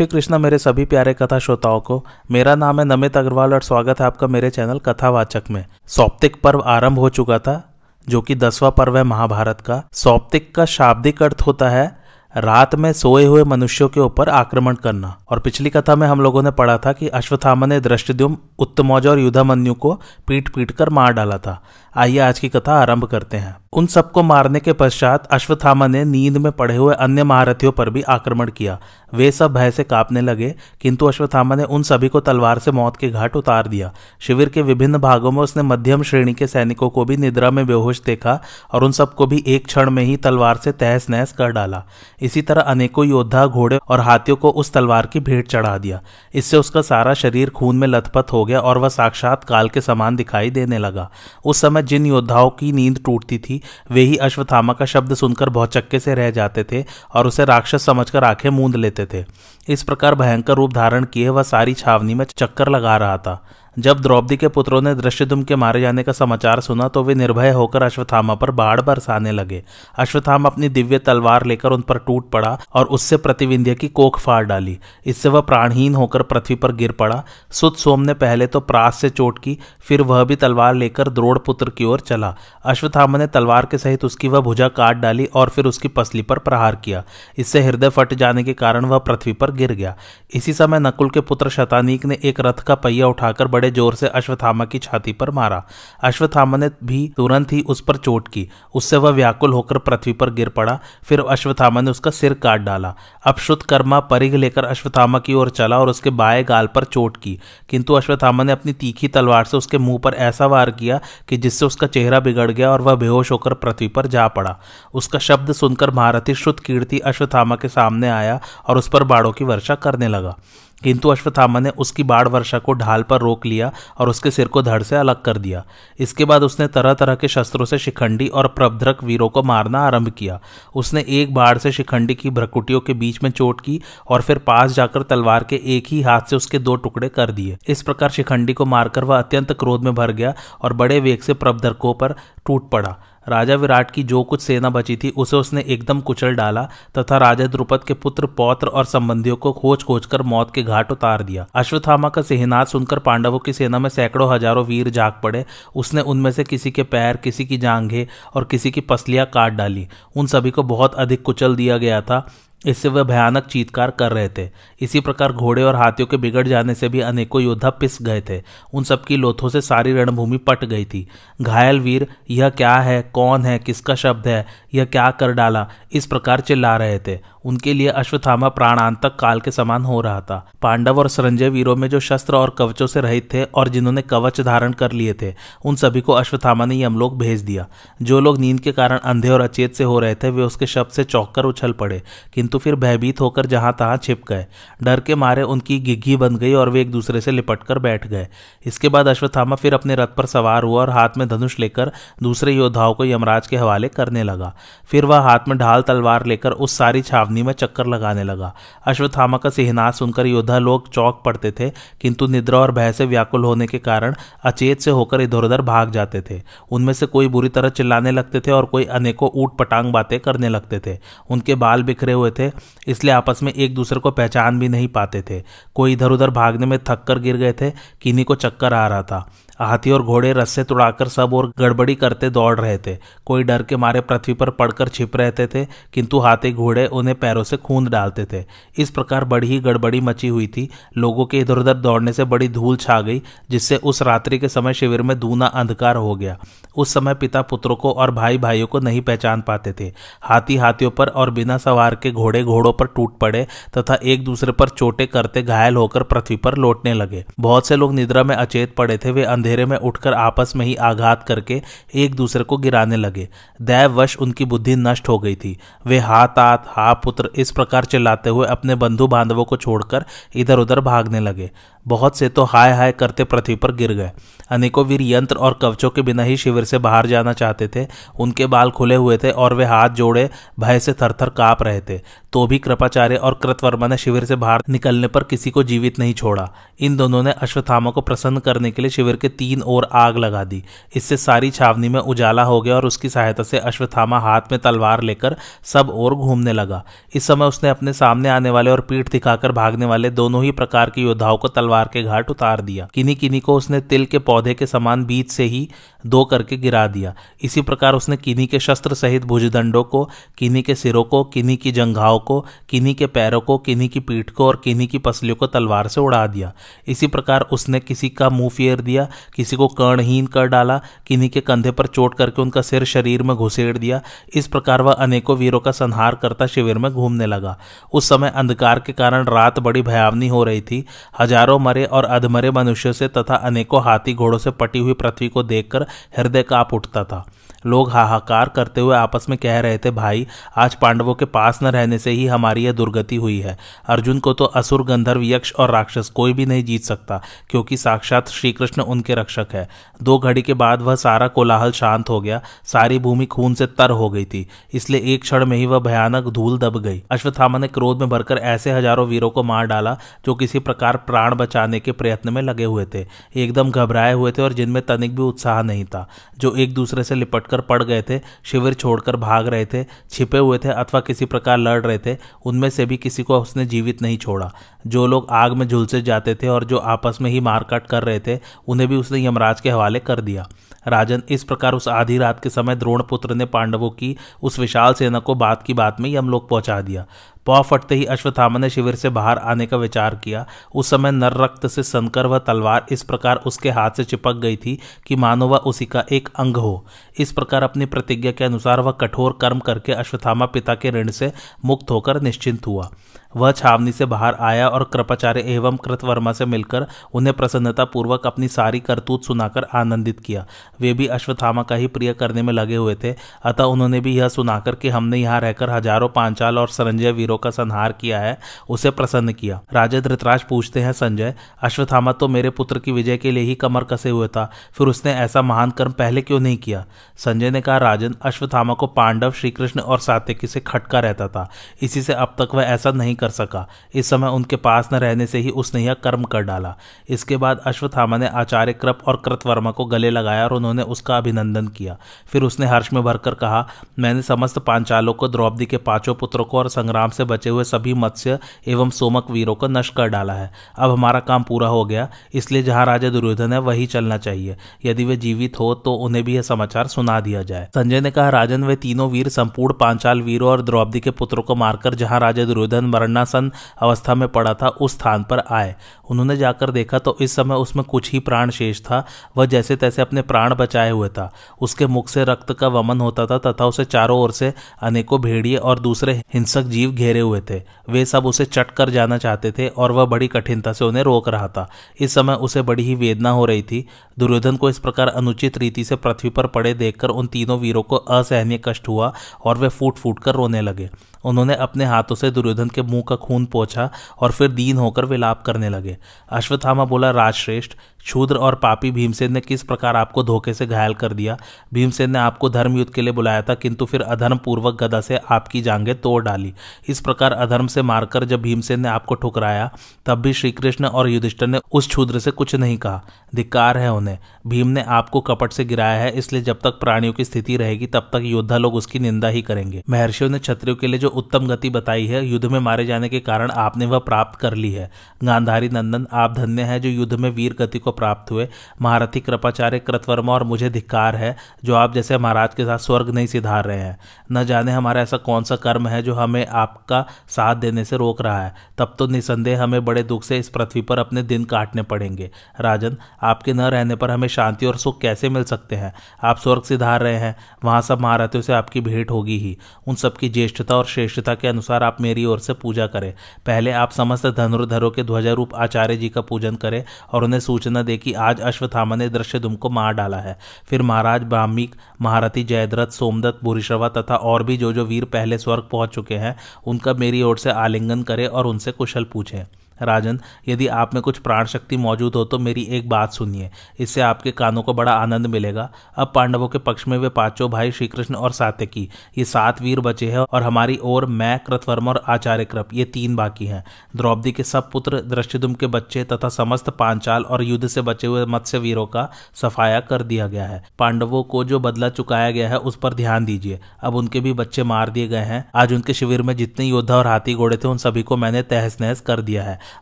श्री कृष्णा मेरे सभी प्यारे कथा श्रोताओं को, मेरा नाम है नमित अग्रवाल और स्वागत है आपका मेरे चैनल कथावाचक में। सौप्तिक पर्व आरंभ हो चुका था, जो कि दसवां पर्व है महाभारत का। सौप्तिक का शाब्दिक अर्थ होता है, रात में सोए हुए मनुष्यों के ऊपर आक्रमण करना। और पिछली कथा में हम लोगों ने पढ़ा था कि अश्वत्थामा ने दृष्टिद्युम उत्तमौज और युद्धामन्यु को पीट पीट कर मार डाला था। आइए आज की कथा आरंभ करते हैं। उन सबको मारने के पश्चात अश्वत्थामा ने नींद में पड़े हुए अन्य महारथियों पर भी आक्रमण किया। वे सब भय से कांपने लगे, किंतु अश्वत्थामा ने उन सभी को तलवार से मौत के घाट उतार दिया। शिविर के विभिन्न भागों में उसने मध्यम श्रेणी के सैनिकों को भी निद्रा में बेहोश देखा और उन सबको भी एक क्षण में ही तलवार से तहस नहस कर डाला। इसी तरह अनेकों योद्धा, घोड़े और हाथियों को उस तलवार की भेंट चढ़ा दिया। इससे उसका सारा शरीर खून में लथपथ हो गया और वह साक्षात काल के समान दिखाई देने लगा। उस समय जिन योद्धाओं की नींद टूटती थी, वे ही अश्वत्थामा का शब्द सुनकर बहुत चक्के से रह जाते थे और उसे राक्षस समझकर आँखें मूंद लेते थे। इस प्रकार भयंकर रूप धारण किए वह सारी छावनी में चक्कर लगा रहा था। जब द्रौपदी के पुत्रों ने दृश्यदुम के मारे जाने का समाचार सुना तो वे निर्भय होकर अश्वत्थामा पर बाढ़ बरसाने लगे। अश्वत्थामा अपनी दिव्य तलवार लेकर उन पर टूट पड़ा और उससे प्रतिविंध्य की कोख फाड़ डाली। इससे वह प्राणहीन होकर पृथ्वी पर गिर पड़ा। सुत सोम ने पहले तो प्रास से चोट की, फिर वह भी तलवार लेकर द्रोड़ पुत्र की ओर चला। अश्वत्थामा ने तलवार के सहित उसकी वह भुजा काट डाली और फिर उसकी पसली पर प्रहार किया। इससे हृदय फट जाने के कारण वह पृथ्वी पर गिर गया। इसी समय नकुल के पुत्र शतानीक ने एक रथ का पहिया उठाकर बड़े ज़ोर से अश्वत्थामा की छाती पर मारा। अश्वत्थामा ने भी तुरंत ही उस पर चोट की। उससे वह व्याकुल होकर पृथ्वी पर गिर पड़ा, फिर अश्वत्थामा ने उसका सिर काट डाला। अब शुद्ध कर्मा परिघ लेकर अश्वत्थामा की ओर चला और उसके बाएँ गाल पर चोट की। किंतु अश्वत्थामा ने अपनी तीखी तलवार से उसके मुँह पर ऐसा वार किया कि जिससे उसका चेहरा बिगड़ गया और वह बेहोश होकर पृथ्वी पर जा पड़ा। उसका शब्द सुनकर महारथी शुद्ध कीर्ति अश्वत्थामा के सामने आया और उस पर बाड़ों की वर्षा करने लगा। किंतु अश्वत्थामा ने उसकी बाढ़ वर्षा को ढाल पर रोक लिया और उसके सिर को धड़ से अलग कर दिया। इसके बाद उसने तरह तरह के शस्त्रों से शिखंडी और प्रभद्रक वीरों को मारना आरंभ किया। उसने एक बाढ़ से शिखंडी की भ्रकुटियों के बीच में चोट की और फिर पास जाकर तलवार के एक ही हाथ से उसके दो टुकड़े कर दिए। इस प्रकार शिखंडी को मारकर वह अत्यंत क्रोध में भर गया और बड़े वेग से प्रभद्रकों पर टूट पड़ा। राजा विराट की जो कुछ सेना बची थी, उसे उसने एकदम कुचल डाला तथा राजा द्रुपद के पुत्र पौत्र और संबंधियों को खोज खोज कर मौत के घाट उतार दिया। अश्वत्थामा का सिहनाथ सुनकर पांडवों की सेना में सैकड़ों हज़ारों वीर जाग पड़े। उसने उनमें से किसी के पैर, किसी की जांघे और किसी की पसलियाँ काट डाली। उन सभी को बहुत अधिक कुचल दिया गया था। इससे वह भयानक चीतकार कर रहे थे। इसी प्रकार घोड़े और हाथियों के बिगड़ जाने से भी अनेकों योद्धा पिस गए थे। उन सबकी लोथों से सारी रणभूमि पट गई थी। घायल वीर, यह क्या है? कौन है? किसका शब्द है? यह क्या कर डाला? इस प्रकार चिल्ला रहे थे। उनके लिए अश्वत्थामा प्राणांतक काल के समान हो रहा था। पांडव और संजय वीरों में जो शस्त्र और कवचों से रहित थे और जिन्होंने कवच धारण कर लिए थे, उन सभी को अश्वत्थामा ने यमलोक भेज दिया। जो लोग नींद के कारण अंधे और अचेत से हो रहे थे, वे उसके शब्द से चौककर उछल पड़े, किंतु फिर भयभीत होकर जहाँ तहां छिप गए। डर के मारे उनकी गिग्घी बन गई और वे एक दूसरे से लिपट कर बैठ गए। इसके बाद अश्वत्थामा फिर अपने रथ पर सवार हुआ और हाथ में धनुष लेकर दूसरे योद्धाओं को यमराज के हवाले करने लगा। फिर वह हाथ में ढाल तलवार लेकर उस सारी छावनी में चक्कर लगाने लगा। अश्वत्थामा का सिहनाथ सुनकर योद्धा लोग चौक पड़ते थे, किंतु निद्रा और भय से व्याकुल होने के कारण अचेत से होकर इधर उधर भाग जाते थे। उनमें से कोई बुरी तरह चिल्लाने लगते थे और कोई अनेकों ऊट पटांग बातें करने लगते थे। उनके बाल बिखरे हुए थे, इसलिए आपस में एक दूसरे को पहचान भी नहीं पाते थे। कोई इधर उधर भागने में थक कर गिर गए थे, किन्हीं को चक्कर आ रहा था। हाथी और घोड़े रस्से तुड़ाकर सब और गड़बड़ी करते दौड़ रहे थे। कोई डर के मारे पृथ्वी पर पड़कर छिप रहते थे, किंतु हाथी घोड़े उन्हें पैरों से खूंद डालते थे। इस प्रकार बड़ी ही गड़बड़ी मची हुई थी। लोगों के इधर उधर दौड़ने से बड़ी धूल छा गई, जिससे उस रात्रि के समय शिविर में दूना अंधकार हो गया। उस समय पिता पुत्रों को और भाई भाइयों को नहीं पहचान पाते थे। हाथी हाथियों पर और बिना सवार के घोड़े घोड़ों पर टूट पड़े तथा एक दूसरे पर चोटे करते घायल होकर पृथ्वी पर लौटने लगे। बहुत से लोग निद्रा में अचेत पड़े थे, वे अंधेरे में उठकर आपस में ही आघात करके एक दूसरे को गिराने लगे। दैववश उनकी बुद्धि नष्ट हो गई थी। वे हाथ हाथ हा पुत्र इस प्रकार चिल्लाते हुए अपने बंधु बांधवों को छोड़कर इधर उधर भागने लगे। बहुत से तो हाय हाय करते पृथ्वी पर गिर गए। अनेकों वीर यंत्र और कवचों के बिना ही शिविर से बाहर जाना चाहते थे। उनके बाल खुले हुए थे और वे हाथ जोड़े भय से थरथर काँप रहे थे। तो भी कृपाचार्य और कृतवर्मा ने शिविर से बाहर निकलने पर किसी को जीवित नहीं छोड़ा। इन दोनों ने अश्वत्थामा को प्रसन्न करने के लिए शिविर के तीन ओर आग लगा दी। इससे सारी छावनी में उजाला हो गया और उसकी सहायता से अश्वत्थामा हाथ में तलवार लेकर सब ओर घूमने लगा। इस समय उसने अपने सामने आने वाले और पीठ दिखाकर भागने वाले दोनों ही प्रकार के योद्धाओं को तलवार के घाट उतार दिया। किन्हीं किन्हीं को उसने तिल के पौधे के समान बीच से ही दो करके गिरा दिया। इसी प्रकार उसने किन्हीं के शस्त्र सहित भुजदंडों को किन्हीं के सिरों को किन्हीं की जंघाओं को किन्हीं के पैरों को किन्हीं की पीठ को और किन्हीं की पसलियों को तलवार से उड़ा दिया। इसी प्रकार उसने किसी का मुँह फेर दिया, किसी को कर्णहीन कर डाला किन्हीं के कंधे पर चोट करके उनका सिर शरीर में घुसेड़ दिया। इस प्रकार वह अनेकों वीरों का संहार करता शिविर में घूमने लगा। उस समय अंधकार के कारण रात बड़ी भयावनी हो रही थी। हज़ारों मरे और अधमरे मनुष्यों से तथा अनेकों हाथी घोड़ों से पटी हुई पृथ्वी को देखकर हृदय काप उठता था। लोग हाहाकार करते हुए आपस में कह रहे थे, भाई, आज पांडवों के पास न रहने से ही हमारी यह दुर्गति हुई है। अर्जुन को तो असुर, गंधर्व, यक्ष और राक्षस कोई भी नहीं जीत सकता, क्योंकि साक्षात श्रीकृष्ण उनके रक्षक है। दो घड़ी के बाद वह सारा कोलाहल शांत हो गया। सारी भूमि खून से तर हो गई थी, इसलिए एक क्षण में ही वह भयानक धूल दब गई। अश्वत्थामा ने क्रोध में भरकर ऐसे हज़ारों वीरों को मार डाला, जो किसी प्रकार प्राण बचाने के प्रयत्न में लगे हुए थे। एकदम घबराए हुए थे और जिनमें तनिक भी उत्साह नहीं था। जो एक दूसरे से लिपट कर पड़ गए थे, शिविर छोड़कर भाग रहे थे, छिपे हुए थे अथवा किसी प्रकार लड़ रहे थे, उनमें से भी किसी को उसने जीवित नहीं छोड़ा। जो लोग आग में झुलसे जाते थे और जो आपस में ही मारकाट कर रहे थे, उन्हें भी उसने यमराज के हवाले कर दिया। राजन इस प्रकार उस आधी रात के समय द्रोणपुत्र ने पांडवों की उस विशाल सेना को बात की बात में यमलोक पहुँचा दिया। पौ फटते ही अश्वत्थामा ने शिविर से बाहर आने का विचार किया। उस समय नर रक्त से सनकर वह तलवार इस प्रकार उसके हाथ से चिपक गई थी कि मानो वह उसी का एक अंग हो। इस प्रकार अपनी प्रतिज्ञा के अनुसार वह कठोर कर्म करके अश्वत्थामा पिता के ऋण से मुक्त होकर निश्चिंत हुआ। वह छावनी से बाहर आया और कृपाचार्य एवं कृतवर्मा से मिलकर उन्हें प्रसन्नता पूर्वक अपनी सारी करतूत सुनाकर आनंदित किया। वे भी अश्वत्थामा का ही प्रिय करने में लगे हुए थे। अतः उन्होंने भी यह सुनाकर कि हमने यहाँ रहकर हज़ारों पांचाल और संजय वीरों का संहार किया है, उसे प्रसन्न किया। राजा धृतराज पूछते हैं, संजय, अश्वत्थामा तो मेरे पुत्र की विजय के लिए ही कमर कसे हुए था, फिर उसने ऐसा महान कर्म पहले क्यों नहीं किया? संजय ने कहा, राजन, अश्वत्थामा को पांडव श्रीकृष्ण और सात्यकी से खटका रहता था, इसी से अब तक वह ऐसा नहीं कर सका। इस समय उनके पास न रहने से ही उसने यह कर्म कर डाला। इसके बाद अश्वत्थामा ने आचार्य कृप और कृतवर्मा को गले लगाया और उन्होंने उसका अभिनंदन किया। फिर उसने हर्ष में भरकर कहा, मैंने समस्त पांचालों को द्रौपदी के पाँचों पुत्रों को और संग्राम से बचे हुए सभी मत्स्य एवं सोमक वीरों को नष्ट कर डाला है। अब हमारा काम पूरा हो गया, इसलिए जहाँ राजा दुर्योधन है, वही चलना चाहिए। यदि वे जीवित हो तो उन्हें भी यह समाचार सुना दिया जाए। संजय ने कहा, राजन, वे तीनों वीर, संपूर्ण पांचाल वीरों और द्रौपदी के पुत्रों को मारकर जहाँ राजा दुर्योधन मरणासन अवस्था में पड़ा था, उस स्थान पर आए। उन्होंने जाकर देखा तो इस समय उसमें कुछ ही प्राण शेष था। वह जैसे तैसे अपने प्राण बचाए हुए था। उसके मुख से रक्त का वमन होता था, तथा उसे चारों ओर से अनेकों भेड़िए और दूसरे हिंसक जीव घेरे हुए थे। वे सब उसे चट कर जाना चाहते थे और वह बड़ी कठिनता से उन्हें रोक रहा था। इस समय उसे बड़ी ही वेदना हो रही थी। दुर्योधन को इस प्रकार अनुचित रीति से पृथ्वी पर पड़े देखकर उन तीनों वीरों को असहनीय कष्ट हुआ और वे फूट फूट कर रोने लगे। उन्होंने अपने हाथों से दुर्योधन के मुँह का खून पोछा और फिर दीन होकर विलाप करने लगे। अश्वत्थामा बोला, राजश्रेष्ठ क्षुद्र और पापी भीमसेन ने किस प्रकार आपको धोखे से घायल कर दिया? भीमसेन ने आपको धर्म युद्ध के लिए बुलाया था, किंतु फिर अधर्म पूर्वक गदा से आपकी जांघें तोड़ डाली। इस प्रकार अधर्म से मारकर जब भीमसेन ने आपको ठुकराया, तब भी श्रीकृष्ण और युधिष्ठर ने उस क्षुद्र से कुछ नहीं कहा। धिक्कार है उन्हें। भीम ने आपको कपट से गिराया है, इसलिए जब तक प्राणियों की स्थिति रहेगी, तब तक योद्धा लोग उसकी निंदा ही करेंगे। महर्षियों ने क्षत्रियों के लिए जो उत्तम गति बताई है, युद्ध में मारे जाने के कारण आपने वह प्राप्त कर ली है। गांधारी नंदन, आप धन्य है जो युद्ध में वीर गति को प्राप्त हुए। महारथी कृपाचार्य कृतवर्मा और मुझे धिक्कार है, जो आप जैसे महाराज के साथ स्वर्ग नहीं सिधार रहे हैं। न जाने हमारा ऐसा कौन सा कर्म है, जो हमें आपका साथ देने से रोक रहा है। तब तो निसंदेह हमें बड़े दुख से इस पृथ्वी पर अपने दिन काटने पड़ेंगे। राजन, आपके न रहने पर हमें शांति और सुख कैसे मिल सकते हैं? आप स्वर्ग सिधार रहे हैं, वहाँ सब महारथियों से आपकी भेंट होगी ही। उन सबकी ज्येष्ठता और श्रेष्ठता के अनुसार आप मेरी ओर से पूजा करें। पहले आप समस्त धनुर्धरों के ध्वजारूप आचार्य जी का पूजन करें और उन्हें सूचना दे कि आज अश्वथामा ने दृश्य दुम को मार डाला है। फिर महाराज ब्राह्मिक, महारथी जयद्रथ, सोमदत्त भूरिश्रवा तथा और भी जो जो वीर पहले स्वर्ग पहुँच चुके हैं, उनका मेरी ओर से आलिंगन करें और उनसे कुशल पूछें। राजन, यदि आप में कुछ प्राण शक्ति मौजूद हो तो मेरी एक बात सुनिए। इससे आपके कानों को बड़ा आनंद मिलेगा। अब पांडवों के पक्ष में वे पाँचों भाई श्री कृष्ण और सात्यकी, ये सात वीर बचे हैं और हमारी ओर मैं, कृतवर्मा और आचार्य कृप, ये तीन बाकी हैं। द्रौपदी के सब पुत्र दृष्टिदुम के बच्चे तथा समस्त पांचाल और युद्ध से बचे हुए मत्स्य वीरों का सफाया कर दिया गया है। पांडवों को जो बदला चुकाया गया है, उस पर ध्यान दीजिए। अब उनके भी बच्चे मार दिए गए हैं। आज उनके शिविर में जितने योद्धा और हाथी घोड़े थे, उन सभी को मैंने तहस नहस कर दिया है।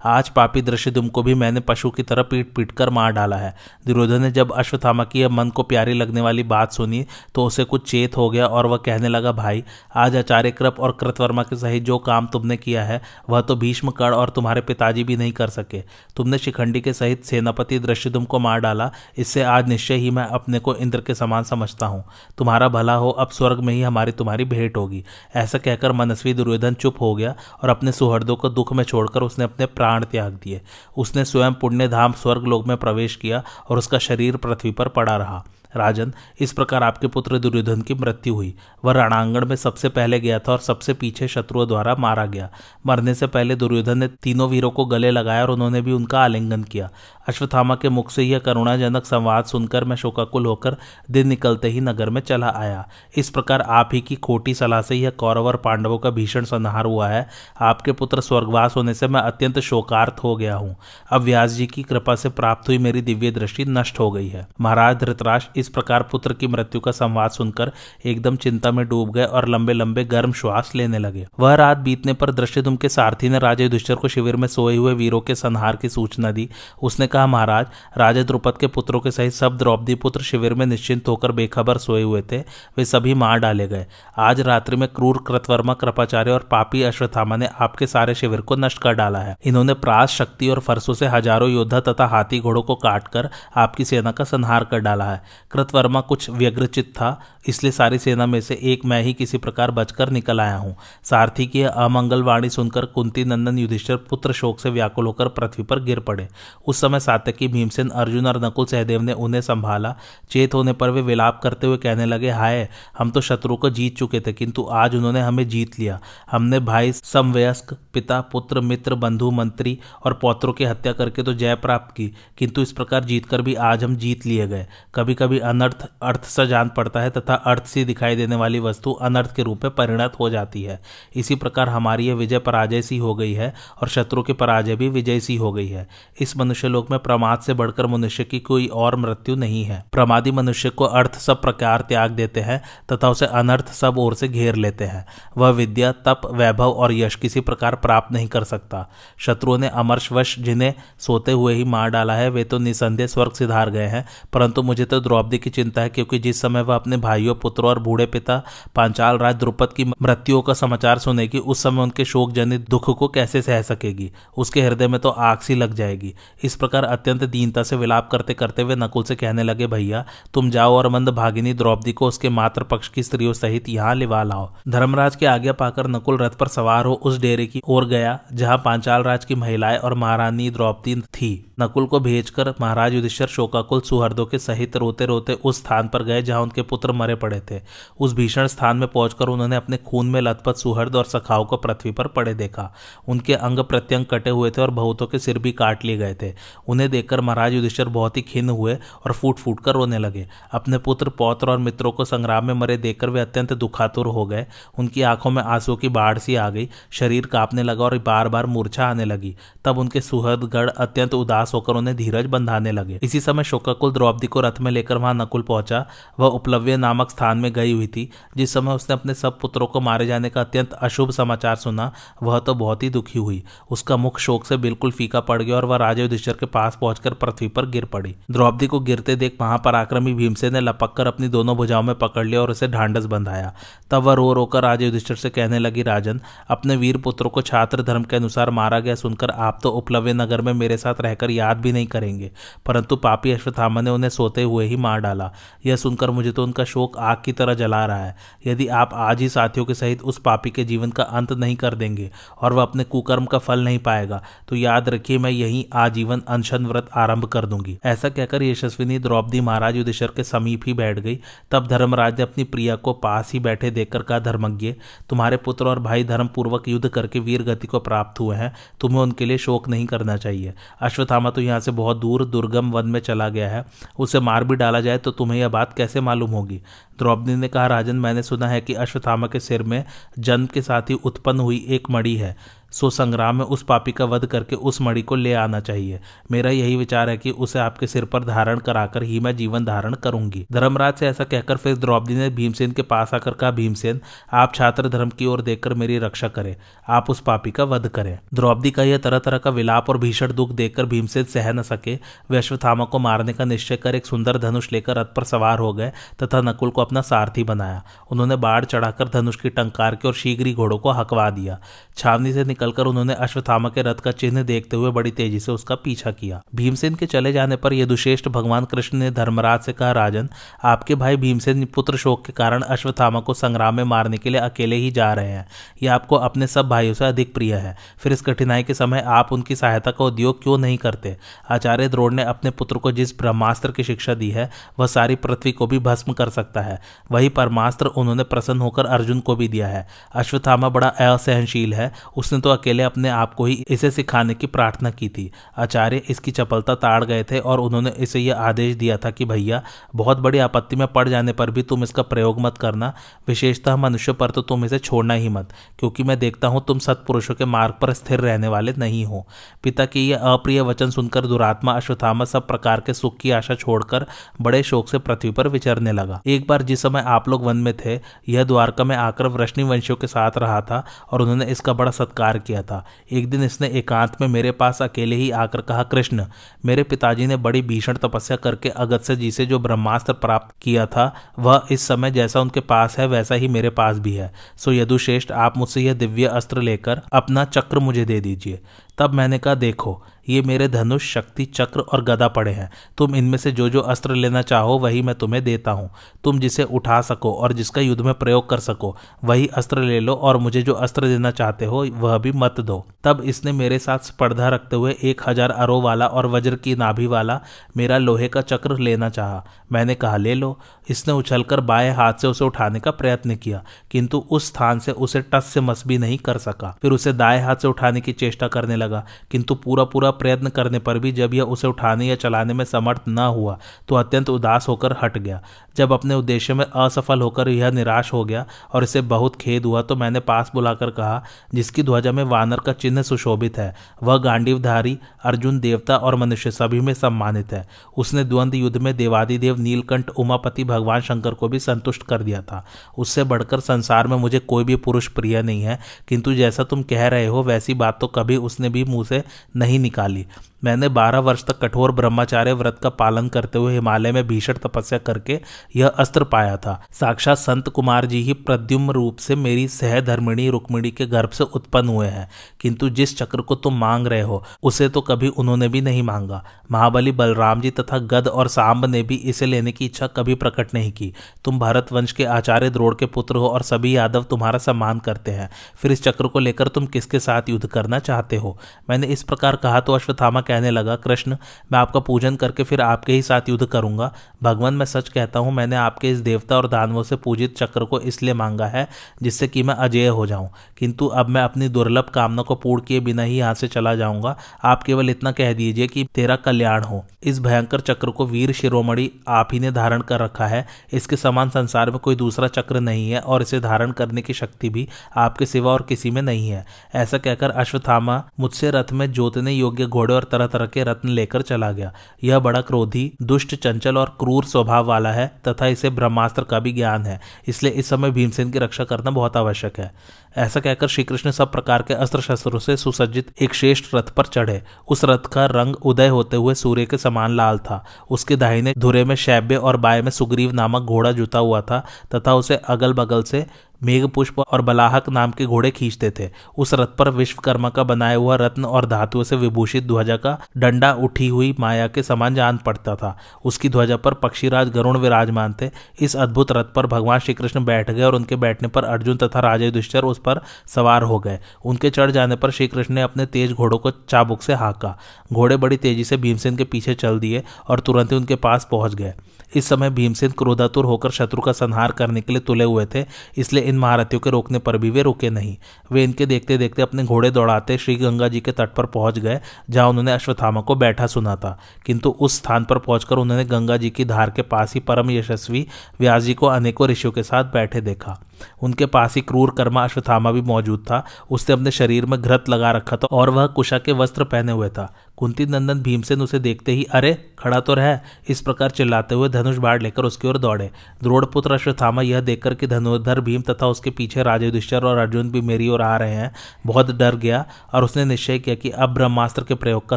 आज पापी दृश्य दुम को भी मैंने पशु की तरह पीट पीट कर मार डाला है। दुर्योधन ने जब अश्वत्थामा की मन को प्यारी लगने वाली बात सुनी तो उसे कुछ चेत हो गया और वह कहने लगा, भाई, आज आचार्य कृप और कृतवर्मा के सहित जो काम तुमने किया है, वह तो भीष्म कर्ण और तुम्हारे पिताजी भी नहीं कर सके। तुमने शिखंडी के सहित सेनापति दृश्यदुम को मार डाला, इससे आज निश्चय ही मैं अपने को इंद्र के समान समझता हूँ। तुम्हारा भला हो, अब स्वर्ग में ही हमारी तुम्हारी भेंट होगी। ऐसा कहकर मनस्वी दुर्योधन चुप हो गया और अपने सुहृदों को दुख में छोड़कर उसने अपने प्राण त्याग दिए। उसने स्वयं पुण्य धाम स्वर्ग लोक में प्रवेश किया और उसका शरीर पृथ्वी पर पड़ा रहा। राजन, इस प्रकार आपके पुत्र दुर्योधन की मृत्यु हुई। वह रणांगण में सबसे पहले गया था और सबसे पीछे शत्रुओं द्वारा मारा गया। मरने से पहले दुर्योधन ने तीनों वीरों को गले लगाया और उन्होंने भी उनका आलिंगन किया। अश्वत्थामा के मुख से यह करुणाजनक संवाद सुनकर मैं शोकाकुल होकर दिन निकलते ही नगर में चला आया। इस प्रकार आप ही की खोटी सलाह से यह कौरव और पांडवों का भीषण संहार हुआ है। आपके पुत्र स्वर्गवास होने से मैं अत्यंत शोकार्थ हो गया हूँ। अब व्यास जी की कृपा से प्राप्त हुई मेरी दिव्य दृष्टि नष्ट हो गई है। महाराज धृतराज इस प्रकार पुत्र की मृत्यु का संवाद सुनकर एकदम चिंता में डूब गए और लंबे लंबे गर्म श्वास लेने लगे। वह रात बीतने पर दृश्यदुम के सारथी ने राजे युधिष्ठर को शिविर में सोए हुए वीरों के संहार की सूचना दी। उसने कहा महाराज, राजा द्रुपद के पुत्रों के सहित सब द्रौपदी पुत्र शिविर में निश्चिंत होकर बेखबर सोए हुए थे, वे सभी मार डाले गए। आज रात्रि में क्रूर कृतवर्मा, कृपाचार्य और पापी अश्वत्थामा ने आपके सारे शिविर को नष्ट कर डाला है। इन्होंने प्रास शक्ति और फरसों से हज़ारों योद्धा तथा हाथी घोड़ों को काटकर आपकी सेना का संहार कर डाला है। कृतवर्मा कुछ व्यग्रचित था इसलिए सारी सेना में से एक मैं ही किसी प्रकार बचकर निकल आया हूँ। सारथी की अमंगल वाणी सुनकर कुंती नंदन युधिष्ठर पुत्र शोक से व्याकुल होकर पृथ्वी पर गिर पड़े। उस समय सातकी भीमसेन, अर्जुन और नकुल सहदेव ने उन्हें संभाला। चेत होने पर वे विलाप करते हुए कहने लगे, हाय, हम तो शत्रु को जीत चुके थे, किंतु आज उन्होंने हमें जीत लिया। हमने भाई, समवयस्क, पिता, पुत्र, मित्र, बंधु, मंत्री और पौत्रों की हत्या करके तो जय प्राप्त की, किंतु इस प्रकार जीतकर भी आज हम जीत लिए गए। कभी कभी अनर्थ अर्थ सा जान पड़ता है तथा अर्थ सी दिखाई देने वाली वस्तु अनर्थ के रूप में परिणत हो जाती है। इसी प्रकार हमारी यह विजय पराजय सी हो गई है और शत्रु की पराजय भी विजय सी हो गई है। इस मनुष्य लोक में प्रमाद से बढ़कर मनुष्य की कोई और मृत्यु नहीं है। प्रमादी मनुष्य को अर्थ सब प्रकार त्याग देते हैं तथा उसे अनर्थ सब ओर से घेर लेते हैं। वह विद्या, तप, वैभव और यश किसी प्रकार प्राप्त नहीं कर सकता। शत्रुओं ने अमर्शवश जिन्हें सोते हुए ही मार डाला है, वे तो निसंदेह स्वर्ग सिधार गए हैं, परंतु मुझे तो द्रौपदी की चिंता है क्योंकि जिस समय वह अपने भाइयों, पुत्रों और बूढ़े पिता, पांचाल राज द्रुपद की मृत्युओं का समाचार सुनेगी उस समय उनके शोक जनित दुख को कैसे सह सकेगी? उसके हृदय में तो आग सी लग जाएगी। इस प्रकार अत्यंत दीनता से विलाप करते करते वे नकुल से कहने लगे, भैया, तुम जाओ और मंद भागिनी द्रौपदी को उसके मात्र पक्ष की स्त्रियों सहित यहाँ लिवा लाओ। धर्मराज की आज्ञा पाकर नकुल रथ पर सवार हो उस डेरे की ओर गया, जहाँ पांचाल राज की महिलाएँ और महारानी द्रौपदी थी। नकुल को भेजकर महाराज युधिष्ठर शोकाकुल सुहर्दों के सहित रोते रोते उस स्थान पर गए, जहाँ उनके पुत्र मरे पड़े थे। उस भीषण स्थान में पहुंचकर उन्होंने अपने खून में लथपथ सुहर्द और सखाओं को पृथ्वी पर पड़े देखा। उनके अंग प्रत्यंग कटे हुए थे और बहुतों के सिर भी काट लिए गए थे। उन्हें देखकर महाराज युधिष्ठर बहुत ही खिन्न हुए और फूट फूट कर रोने लगे। अपने पुत्र, पौत्र और मित्रों को संग्राम में मरे देखकर वे अत्यंत दुखातुर हो गए। उनकी आँखों में आंसुओं की बाढ़ सी आ गई। शरीर कांपने लगा और बार बार मूर्छा आने लगी। तब उनके सुहृदगढ़ अत्यंत उदास होकर उन्हें धीरज बंधाने लगे। इसी समय शोकाकुल द्रौपदी को रथ में लेकर वहाँ नकुल पहुँचा। वह उपलव्य नामक स्थान में गई हुई थी। जिस समय उसने अपने सब पुत्रों को मारे जाने का अत्यंत अशुभ समाचार सुना, वह तो बहुत ही दुखी हुई। उसका मुख शोक से बिल्कुल फीका पड़ गया और वह राजा के पास पहुंचकर पृथ्वी पर गिर पड़ी। द्रौपदी को गिरते देख महापराक्रमी भीमसेन ने लपक कर अपनी दोनों भुजाओं में पकड़ लिया और उसे ढांढस बंधाया। तब वह रो रोकर राजा युधिष्ठर से कहने लगी, राजन, अपने वीर पुत्रों को छात्र धर्म के अनुसार मारा गया सुनकर आप तो उपलव्य नगर में मेरे साथ रहकर याद भी नहीं करेंगे। परंतु पापी अश्वत्थामा ने उन्हें सोते हुए ही मार डाला। यह सुनकर मुझे तो उनका शोक आग की तरह जला रहा है। यदि आप आज ही साथियों के सहित उस पापी के जीवन का अंत नहीं कर देंगे और वह अपने कुकर्म का फल नहीं पाएगा तो याद रखिए, मैं यही आजीवन अनशन व्रत आरंभ कर दूँगी। ऐसा कहकर यशस्विनी द्रौपदी महाराज युधिष्ठर के समीप ही बैठ गई। तब धर्मराज ने अपनी प्रिया को पास ही बैठे देखकर कहा, धर्मज्ञ, तुम्हारे पुत्र और भाई धर्म पूर्वक युद्ध करके वीर गति को प्राप्त हुए हैं। तुम्हें उनके लिए शोक नहीं करना चाहिए। अश्वत्थामा तो यहाँ से बहुत दूर दुर्गम वन में चला गया है। उसे मार भी डाला जाए तो तुम्हें यह बात कैसे मालूम होगी? द्रौपदी ने कहा, राजन, मैंने सुना है कि अश्वत्थामा के सिर में जन्म के साथ ही उत्पन्न हुई एक मड़ी है। सो संग्राम में उस पापी का वध करके उस मणि को ले आना चाहिए। मेरा यही विचार है कि उसे आपके सिर पर धारण कराकर ही मैं जीवन धारण करूँगी। धर्मराज से ऐसा कहकर फिर द्रौपदी ने भीमसेन के पास आकर कहा, भीमसेन, आप छात्र धर्म की ओर देखकर मेरी रक्षा करें। आप उस पापी का वध करें। द्रौपदी का यह तरह तरह का विलाप और भीषण दुख देखकर भीमसेन सह न सके। वे अश्वत्थामा को मारने का निश्चय कर एक सुंदर धनुष लेकर रथ पर सवार हो गए तथा नकुल को अपना सारथी बनाया। उन्होंने बाढ़ चढ़ाकर धनुष की टंकार के और शीघ्र ही घोड़ों को हकवा दिया। छावनी से निकलकर उन्होंने अश्वत्थामा के रथ का चिन्ह देखते हुए बड़ी तेज़ी से उसका पीछा किया। भीमसेन के चले जाने पर यदुश्रेष्ठ भगवान कृष्ण ने धर्मराज से कहा, राजन, आपके भाई भीमसेन पुत्र शोक के कारण अश्वत्थामा को संग्राम में मारने के लिए अकेले ही जा रहे हैं। यह आपको अपने सब भाइयों से अधिक प्रिय है। फिर इस कठिनाई के समय आप उनकी सहायता का उद्योग क्यों नहीं करते? आचार्य द्रोण ने अपने पुत्र को जिस ब्रह्मास्त्र की शिक्षा दी है, वह सारी पृथ्वी को भी भस्म कर सकता है। वही परमास्त्र उन्होंने प्रसन्न होकर अर्जुन को भी दिया है। अश्वत्थामा बड़ा असहनशील है। उसने तो अकेले अपने आप को ही इसे सिखाने की प्रार्थना की थी। आचार्य इसकी चपलता ताड़ गए थे और उन्होंने इसे यह आदेश दिया था कि, भैया, बहुत बड़ी आपत्ति में पड़ जाने पर भी तुम इसका प्रयोग मत करना। विशेषतः मनुष्य पर तो तुम इसे छोड़ना ही मत, क्योंकि मैं देखता हूँ तुम सत्पुरुषों के मार्ग पर स्थिर रहने वाले नहीं हो। पिता की यह अप्रिय वचन सुनकर दुरात्मा अश्वत्थामा सब प्रकार के सुख की आशा छोड़कर बड़े शोक से पृथ्वी पर विचरने लगा। एक बार जिस समय आप लोग वन में थे, यह द्वारका में आकर वृष्णि वंशियों के साथ रहा था और उन्होंने इसका बड़ा सत्कार किया था। एक दिन इसने एकांत में मेरे पास अकेले ही आकर कहा, कृष्ण, मेरे पिताजी ने बड़ी भीषण तपस्या करके अगत्य जी से जो ब्रह्मास्त्र प्राप्त किया था, वह इस समय जैसा उनके पास है, वैसा ही मेरे पास भी है। सो यदुश्रेष्ठ, आप मुझसे यह दिव्य अस्त्र लेकर अपना चक्र मुझे दे दीजिए। तब मैंने कहा, देखो, ये मेरे धनुष, शक्ति, चक्र और गदा पड़े हैं। तुम इनमें से जो जो अस्त्र लेना चाहो, वही मैं तुम्हें देता हूँ। तुम जिसे उठा सको और जिसका युद्ध में प्रयोग कर सको, वही अस्त्र ले लो और मुझे जो अस्त्र देना चाहते हो, वह भी मत दो। तब इसने मेरे साथ स्पर्धा रखते हुए एक हज़ार अरो वाला और वज्र की नाभि वाला मेरा लोहे का चक्र लेना चाहा। मैंने कहा, ले लो। इसने उछलकर बाएँ हाथ से उसे उठाने का प्रयत्न किया, किंतु उस स्थान से उसे टस से मस भी नहीं कर सका। फिर उसे दाएँ हाथ से उठाने की चेष्टा करने लगा। किंतु पूरा पूरा प्रयत्न करने पर भी जब यह उसे उठाने या चलाने में समर्थ न हुआ तो अत्यंत उदास होकर हट गया। जब अपने उद्देश्य में असफल होकर यह निराश हो गया और इसे बहुत खेद हुआ तो मैंने पास बुलाकर कहा, जिसकी ध्वजा में वानर का चिन्ह सुशोभित है, वह गांडीवधारी, अर्जुन देवता और मनुष्य सभी में सम्मानित है। उसने द्वंद्व युद्ध में देवादिदेव नीलकंठ, उमापति, भगवान शंकर को भी संतुष्ट कर दिया था। उससे बढ़कर संसार में मुझे कोई भी पुरुष प्रिय नहीं है, किंतु जैसा तुम कह रहे हो, वैसी बात तो कभी उसने भी मुँह से नहीं निकाली। मैंने बारह वर्ष तक कठोर ब्रह्मचार्य व्रत का पालन करते हुए हिमालय में भीषण तपस्या करके यह अस्त्र पाया था। साक्षात संत कुमार जी ही प्रद्युम्न रूप से मेरी सहधर्मिणी रुक्मिणी के गर्भ से उत्पन्न हुए हैं। किंतु जिस चक्र को तुम मांग रहे हो, उसे तो कभी उन्होंने भी नहीं मांगा। महाबली बलराम जी तथा गद और सांब ने भी इसे लेने की इच्छा कभी प्रकट नहीं की। तुम भारत वंश के आचार्य द्रोड़ के पुत्र हो और सभी यादव तुम्हारा सम्मान करते हैं। फिर इस चक्र को लेकर तुम किसके साथ युद्ध करना चाहते हो? मैंने इस प्रकार कहा तो अश्वत्थामा कहने लगा, कृष्ण, मैं आपका पूजन करके फिर आपके ही साथ युद्ध करूँगा। भगवान, मैं सच कहता हूँ, मैंने आपके इस देवता और दानवों से पूजित चक्र को इसलिए मांगा है, जिससे कि मैं अजय हो जाऊँ। किंतु अब मैं अपनी दुर्लभ कामना को पूर्ण किए बिना ही यहाँ से चला जाऊँगा। आप केवल इतना कह दीजिए कि तेरा कल्याण हो। इस भयंकर चक्र को वीर शिरोमणि आप ही ने धारण कर रखा है। इसके समान संसार में कोई दूसरा चक्र नहीं है और इसे धारण करने की शक्ति भी आपके सिवा और किसी में नहीं है। ऐसा कहकर अश्वत्थामा मुझसे रथ में जोतने योग्य घोड़े और तरह तरह के रत्न लेकर चला गया। यह बड़ा क्रोधी, दुष्ट, चंचल और क्रूर स्वभाव वाला है तथा इसे ब्रह्मास्त्र का भी ज्ञान है, इसलिए इस समय भीमसेन की रक्षा करना बहुत आवश्यक है। ऐसा कहकर श्री कृष्ण सब प्रकार के अस्त्र शस्त्रों से सुसज्जित एक श्रेष्ठ रथ पर चढ़े। उस रथ का रंग उदय होते हुए सूर्य के समान लाल था। उसके दाहिने धुरे में शैब्य और बाय में सुग्रीव नामक घोड़ा जुता हुआ था तथा उसे अगल बगल से मेघ पुष्प और बलाहक नाम के घोड़े खींचते थे। उस रथ पर विश्वकर्मा का बनाया हुआ रत्न और धातुओं से विभूषित ध्वजा का डंडा उठी हुई माया के समान जान पड़ता था। उसकी ध्वजा पर पक्षीराज गरुण विराजमान थे। इस अद्भुत रथ पर भगवान श्री कृष्ण बैठ गए और उनके बैठने पर अर्जुन तथा राजे युधिष्ठिर उस पर सवार हो गए। उनके चढ़ जाने पर श्री कृष्ण ने अपने तेज घोड़ों को चाबुक से हाका। घोड़े बड़ी तेज़ी से भीमसेन के पीछे चल दिए और तुरंत ही उनके पास पहुँच गए। इस समय भीमसेन क्रोधातुर होकर शत्रु का संहार करने के लिए तुले हुए थे, इसलिए इन महारथियों के रोकने पर भी वे रुके नहीं। वे इनके देखते देखते अपने घोड़े दौड़ाते श्री गंगा जी के तट पर पहुँच गए, जहाँ उन्होंने अश्वत्थामा को बैठा सुना था। किंतु उस स्थान पर पहुंचकर उन्होंने गंगा जी की धार के पास ही परम यशस्वी व्यास जी को अनेकों ऋषियों के साथ बैठे देखा। उनके पास ही क्रूर कर्मा अश्वत्थामा भी मौजूद था। उसने अपने शरीर में घृत लगा रखा था और वह कुशा के वस्त्र पहने हुए था। कुंती नंदन भीमसेन उसे देखते ही, अरे, खड़ा तो रह। इस प्रकार चिल्लाते हुए धनुष बाढ़ लेकर उसकी ओर दौड़े। द्रोड़पुत्र अश्वत्थामा यह देखकर कि धनुर्धर भीम तथा उसके पीछे राजेयुधिष्ठर और अर्जुन भी मेरी ओर आ रहे हैं, बहुत डर गया और उसने निश्चय किया कि अब ब्रह्मास्त्र के प्रयोग का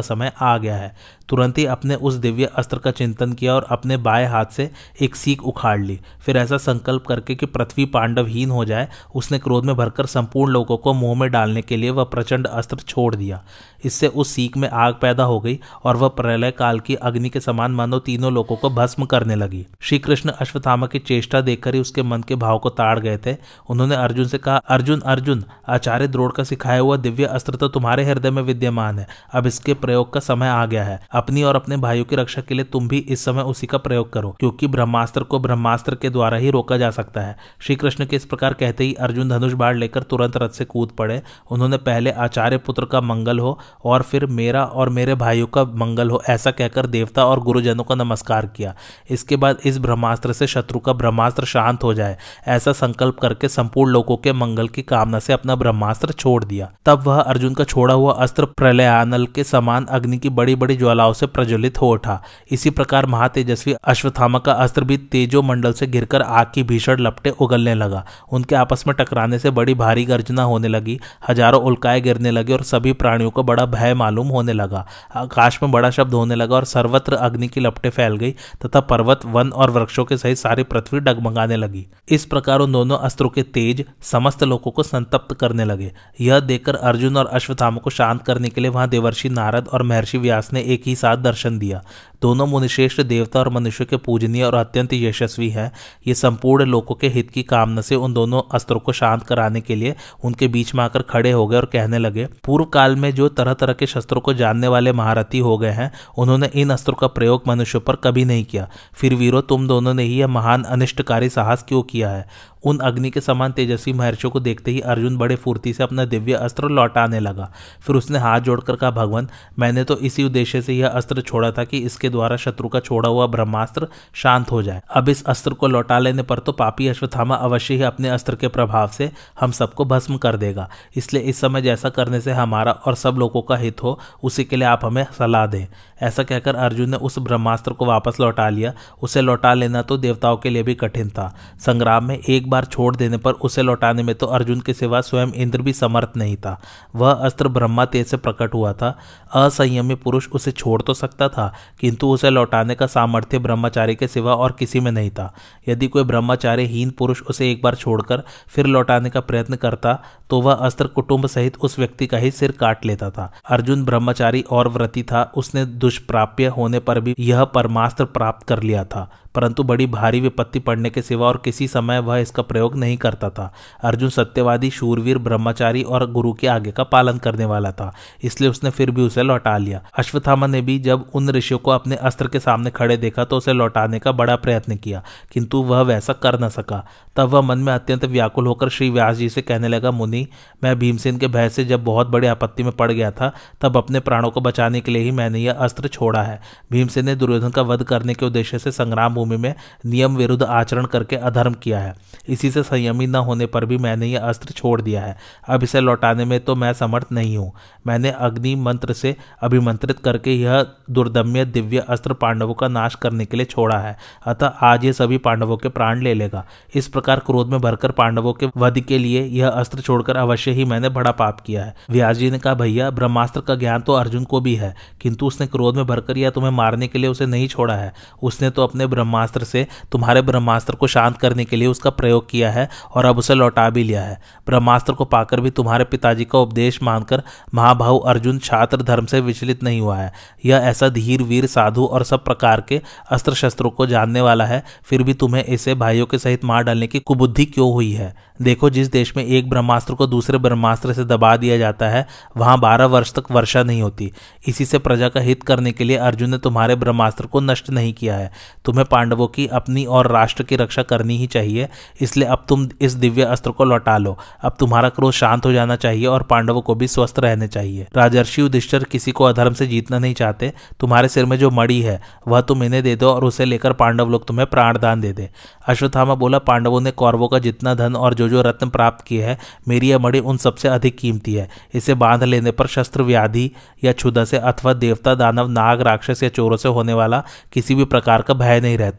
समय आ गया है। तुरंत ही अपने उस दिव्य अस्त्र का चिंतन किया और अपने बाएँ हाथ से एक सीख उखाड़ ली। फिर ऐसा संकल्प करके कि पृथ्वी पांडवहीन हो जाए, उसने क्रोध में भरकर संपूर्ण लोगों को मुँह में डालने के लिए वह प्रचंड अस्त्र छोड़ दिया। इससे उस सीख में आग पैदा हो गई और वह प्रलय काल की अग्नि के समान मानो तीनों लोगों को भस्म करने लगी। श्री कृष्ण अश्वत्थामा की चेष्टा देखकर ही उसके मन के भाव को ताड़ गए थे। उन्होंने अर्जुन से कहा, अर्जुन अर्जुन, आचार्य द्रोड़ का सिखाया हुआ दिव्य अस्त्र तो तुम्हारे हृदय में विद्यमान है। अब इसके प्रयोग का समय आ गया है। अपनी और अपने भाइयों की रक्षा के लिए तुम भी इस समय उसी का प्रयोग करो, क्योंकि ब्रह्मास्त्र को ब्रह्मास्त्र के द्वारा ही रोका जा सकता है। श्री कृष्ण के इस प्रकार कहते ही अर्जुन धनुष बाढ़ लेकर तुरंत रथ से कूद पड़े। उन्होंने पहले आचार्य पुत्र का मंगल हो और फिर मेरा और मेरे भाइयों का मंगल हो, ऐसा कहकर देवता और गुरुजनों का नमस्कार किया। इसके बाद इस ब्रह्मास्त्र से शत्रु का ब्रह्मास्त्र शांत हो जाए, ऐसा संकल्प करके संपूर्ण लोगों के मंगल की कामना से अपना ब्रह्मास्त्र छोड़ दिया। तब वह अर्जुन का छोड़ा हुआ अस्त्र प्रलयानल के समान अग्नि की बड़ी बड़ी ज्वालाओं से प्रज्वलित हो उठा। इसी प्रकार महातेजस्वी अश्वत्थामा का अस्त्र भी तेजो मंडल से घिरकर आग की भीषण लपटे उगलने लगा। उनके आपस में टकराने से बड़ी भारी गर्जना होने लगी, हज़ारों उल्काए गिरने लगे और सभी प्राणियों को बड़ा भय मालूम होने लगा। आकाश में बड़ा शब्द होने लगा और सर्वत्र अग्नि की लपटे फैल गई तथा पर्वत, वन और वृक्षों के सहित सारी पृथ्वी डगमगाने लगी। इस प्रकार उन दोनों अस्त्रों के तेज समस्त लोगों को संतप्त करने लगे। यह देखकर अर्जुन और अश्वत्थामा को शांत करने के लिए वहाँ देवर्षि नारद और महर्षि व्यास ने एक ही साथ दर्शन दिया। दोनों मुनिश्रेष्ठ देवता और मनुष्य के पूजनीय और अत्यंत यशस्वी हैं। ये संपूर्ण लोगों के हित की कामना से उन दोनों अस्त्रों को शांत कराने के लिए उनके बीच में आकर खड़े हो गए और कहने लगे, पूर्व काल में जो तरह तरह के शस्त्रों को जानने वाले महारथी हो गए हैं, उन्होंने इन अस्त्रों का प्रयोग मनुष्य पर कभी नहीं किया। फिर वीरो, तुम दोनों ने ही यह महान अनिष्टकारी साहस क्यों किया है? उन अग्नि के समान तेजस्वी महर्षियों को देखते ही अर्जुन बड़े फुर्ती से अपना दिव्य अस्त्र लौटाने लगा। फिर उसने हाथ जोड़कर कहा, भगवान, मैंने तो इसी उद्देश्य से यह अस्त्र छोड़ा था कि इसके द्वारा शत्रु का छोड़ा हुआ ब्रह्मास्त्र शांत हो जाए। अब इस अस्त्र को लौटा लेने पर तो पापी अश्वत्थामा अवश्य ही अपने अस्त्र के प्रभाव से हम सबको भस्म कर देगा। इसलिए इस समय जैसा करने से हमारा और सब लोगों का हित हो, उसी के लिए आप हमें सलाह दें। ऐसा कहकर अर्जुन ने उस ब्रह्मास्त्र को वापस लौटा लिया। उसे लौटा लेना तो देवताओं के लिए भी कठिन था। संग्राम में एक बार छोड़ देने पर उसे लौटाने में तो अर्जुन के सिवा स्वयं इंद्र भी समर्थ नहीं था। वह अस्त्र ब्रह्मा तेज से प्रकट हुआ था। असंयमी पुरुष उसे छोड़ तो सकता था, किंतु उसे लौटाने का सामर्थ्य ब्रह्मचारी के सिवा और किसी में नहीं था। यदि कोई ब्रह्मचारी हीन पुरुष उसे एक बार छोड़कर फिर लौटाने का प्रयत्न करता तो वह अस्त्र कुटुंब सहित उस व्यक्ति का ही सिर काट लेता था। अर्जुन ब्रह्मचारी और व्रती था। उसने दुष्प्राप्य होने पर भी यह परमास्त्र प्राप्त कर लिया था। परंतु बड़ी भारी विपत्ति पड़ने के सिवा और किसी समय वह इसका प्रयोग नहीं करता था। अर्जुन सत्यवादी, शूरवीर, ब्रह्मचारी और गुरु के आगे का पालन करने वाला था, इसलिए उसने फिर भी उसे लौटा लिया। अश्वत्थामा ने भी जब उन ऋषियों को अपने अस्त्र के सामने खड़े देखा तो उसे लौटाने का बड़ा प्रयत्न किया, किंतु वह वैसा कर न सका। तब वह मन में अत्यंत व्याकुल होकर श्री व्यास जी से कहने लगा, मुनि, मैं भीमसेन के भय से जब बहुत बड़ी आपत्ति में पड़ गया था, तब अपने प्राणों को बचाने के लिए ही मैंने यह अस्त्र छोड़ा है। भीमसेन ने दुर्योधन का वध करने के उद्देश्य से संग्राम भूमि में नियम विरुद्ध आचरण करके अधर्म किया है। इसी से संयमी न होने पर भी मैंने यह अस्त्र छोड़ दिया है। अब इसे लौटाने में तो मैं समर्थ नहीं हूँ। मैंने अग्नि मंत्र से अभिमंत्रित करके यह दुर्दम्य दिव्य अस्त्र पांडवों का नाश करने के लिए छोड़ा है। अतः आज ये सभी पांडवों के प्राण ले लेगा। इस प्रकार क्रोध में भरकर पांडवों के वध के लिए यह अस्त्र छोड़कर अवश्य ही मैंने बड़ा पाप किया है। व्यास जी ने कहा, भैया, ब्रह्मास्त्र का ज्ञान तो अर्जुन को भी है, किंतु उसने क्रोध में भरकर या तुम्हें मारने के लिए उसे नहीं छोड़ा है। उसने तो अपने ब्रह्मास्त्र से तुम्हारे ब्रह्मास्त्र को शांत करने के लिए उसका प्रयोग किया है और अब उसे लौटा भी लिया है। ब्रह्मास्त्र को पाकर भी तुम्हारे पिताजी का उपदेश मानकर महाभाव अर्जुन छात्र धर्म से विचलित नहीं हुआ है। यह ऐसा धीर, वीर, साधु और सब प्रकार के अस्त्र शस्त्रों को जानने वाला है, फिर भी तुम्हें इसे भाइयों के सहित मार डालने की कुबुद्धि क्यों हुई है? देखो, जिस देश में एक ब्रह्मास्त्र को दूसरे ब्रह्मास्त्र से दबा दिया जाता है, वहाँ बारह वर्ष तक वर्षा नहीं होती। इसी से प्रजा का हित करने के लिए अर्जुन ने तुम्हारे ब्रह्मास्त्र को नष्ट नहीं किया है। तुम्हें पांडवों की अपनी और राष्ट्र की रक्षा करनी ही चाहिए। इसलिए अब तुम इस दिव्य अस्त्र को लौटा लो। अब तुम्हारा क्रोध शांत हो जाना चाहिए और पांडवों को भी स्वस्थ रहने चाहिए। राजर्षि युधिष्ठर किसी को अधर्म से जीतना नहीं चाहते। तुम्हारे सिर में जो मड़ी है, वह तुम इन्हें दे दो और उसे लेकर पांडव लोग तुम्हें प्राणदान दे दे। अश्वत्थामा बोला, पांडवों ने कौरवों का जितना धन और जो जो रत्न प्राप्त किए हैं, मेरी यह मणि उन सबसे अधिक कीमती है। इसे बाँध लेने पर शस्त्र व्याधि या क्षुदा से अथवा देवता, दानव, नाग, राक्षस या चोरों से होने वाला किसी भी प्रकार का भय नहीं रहता।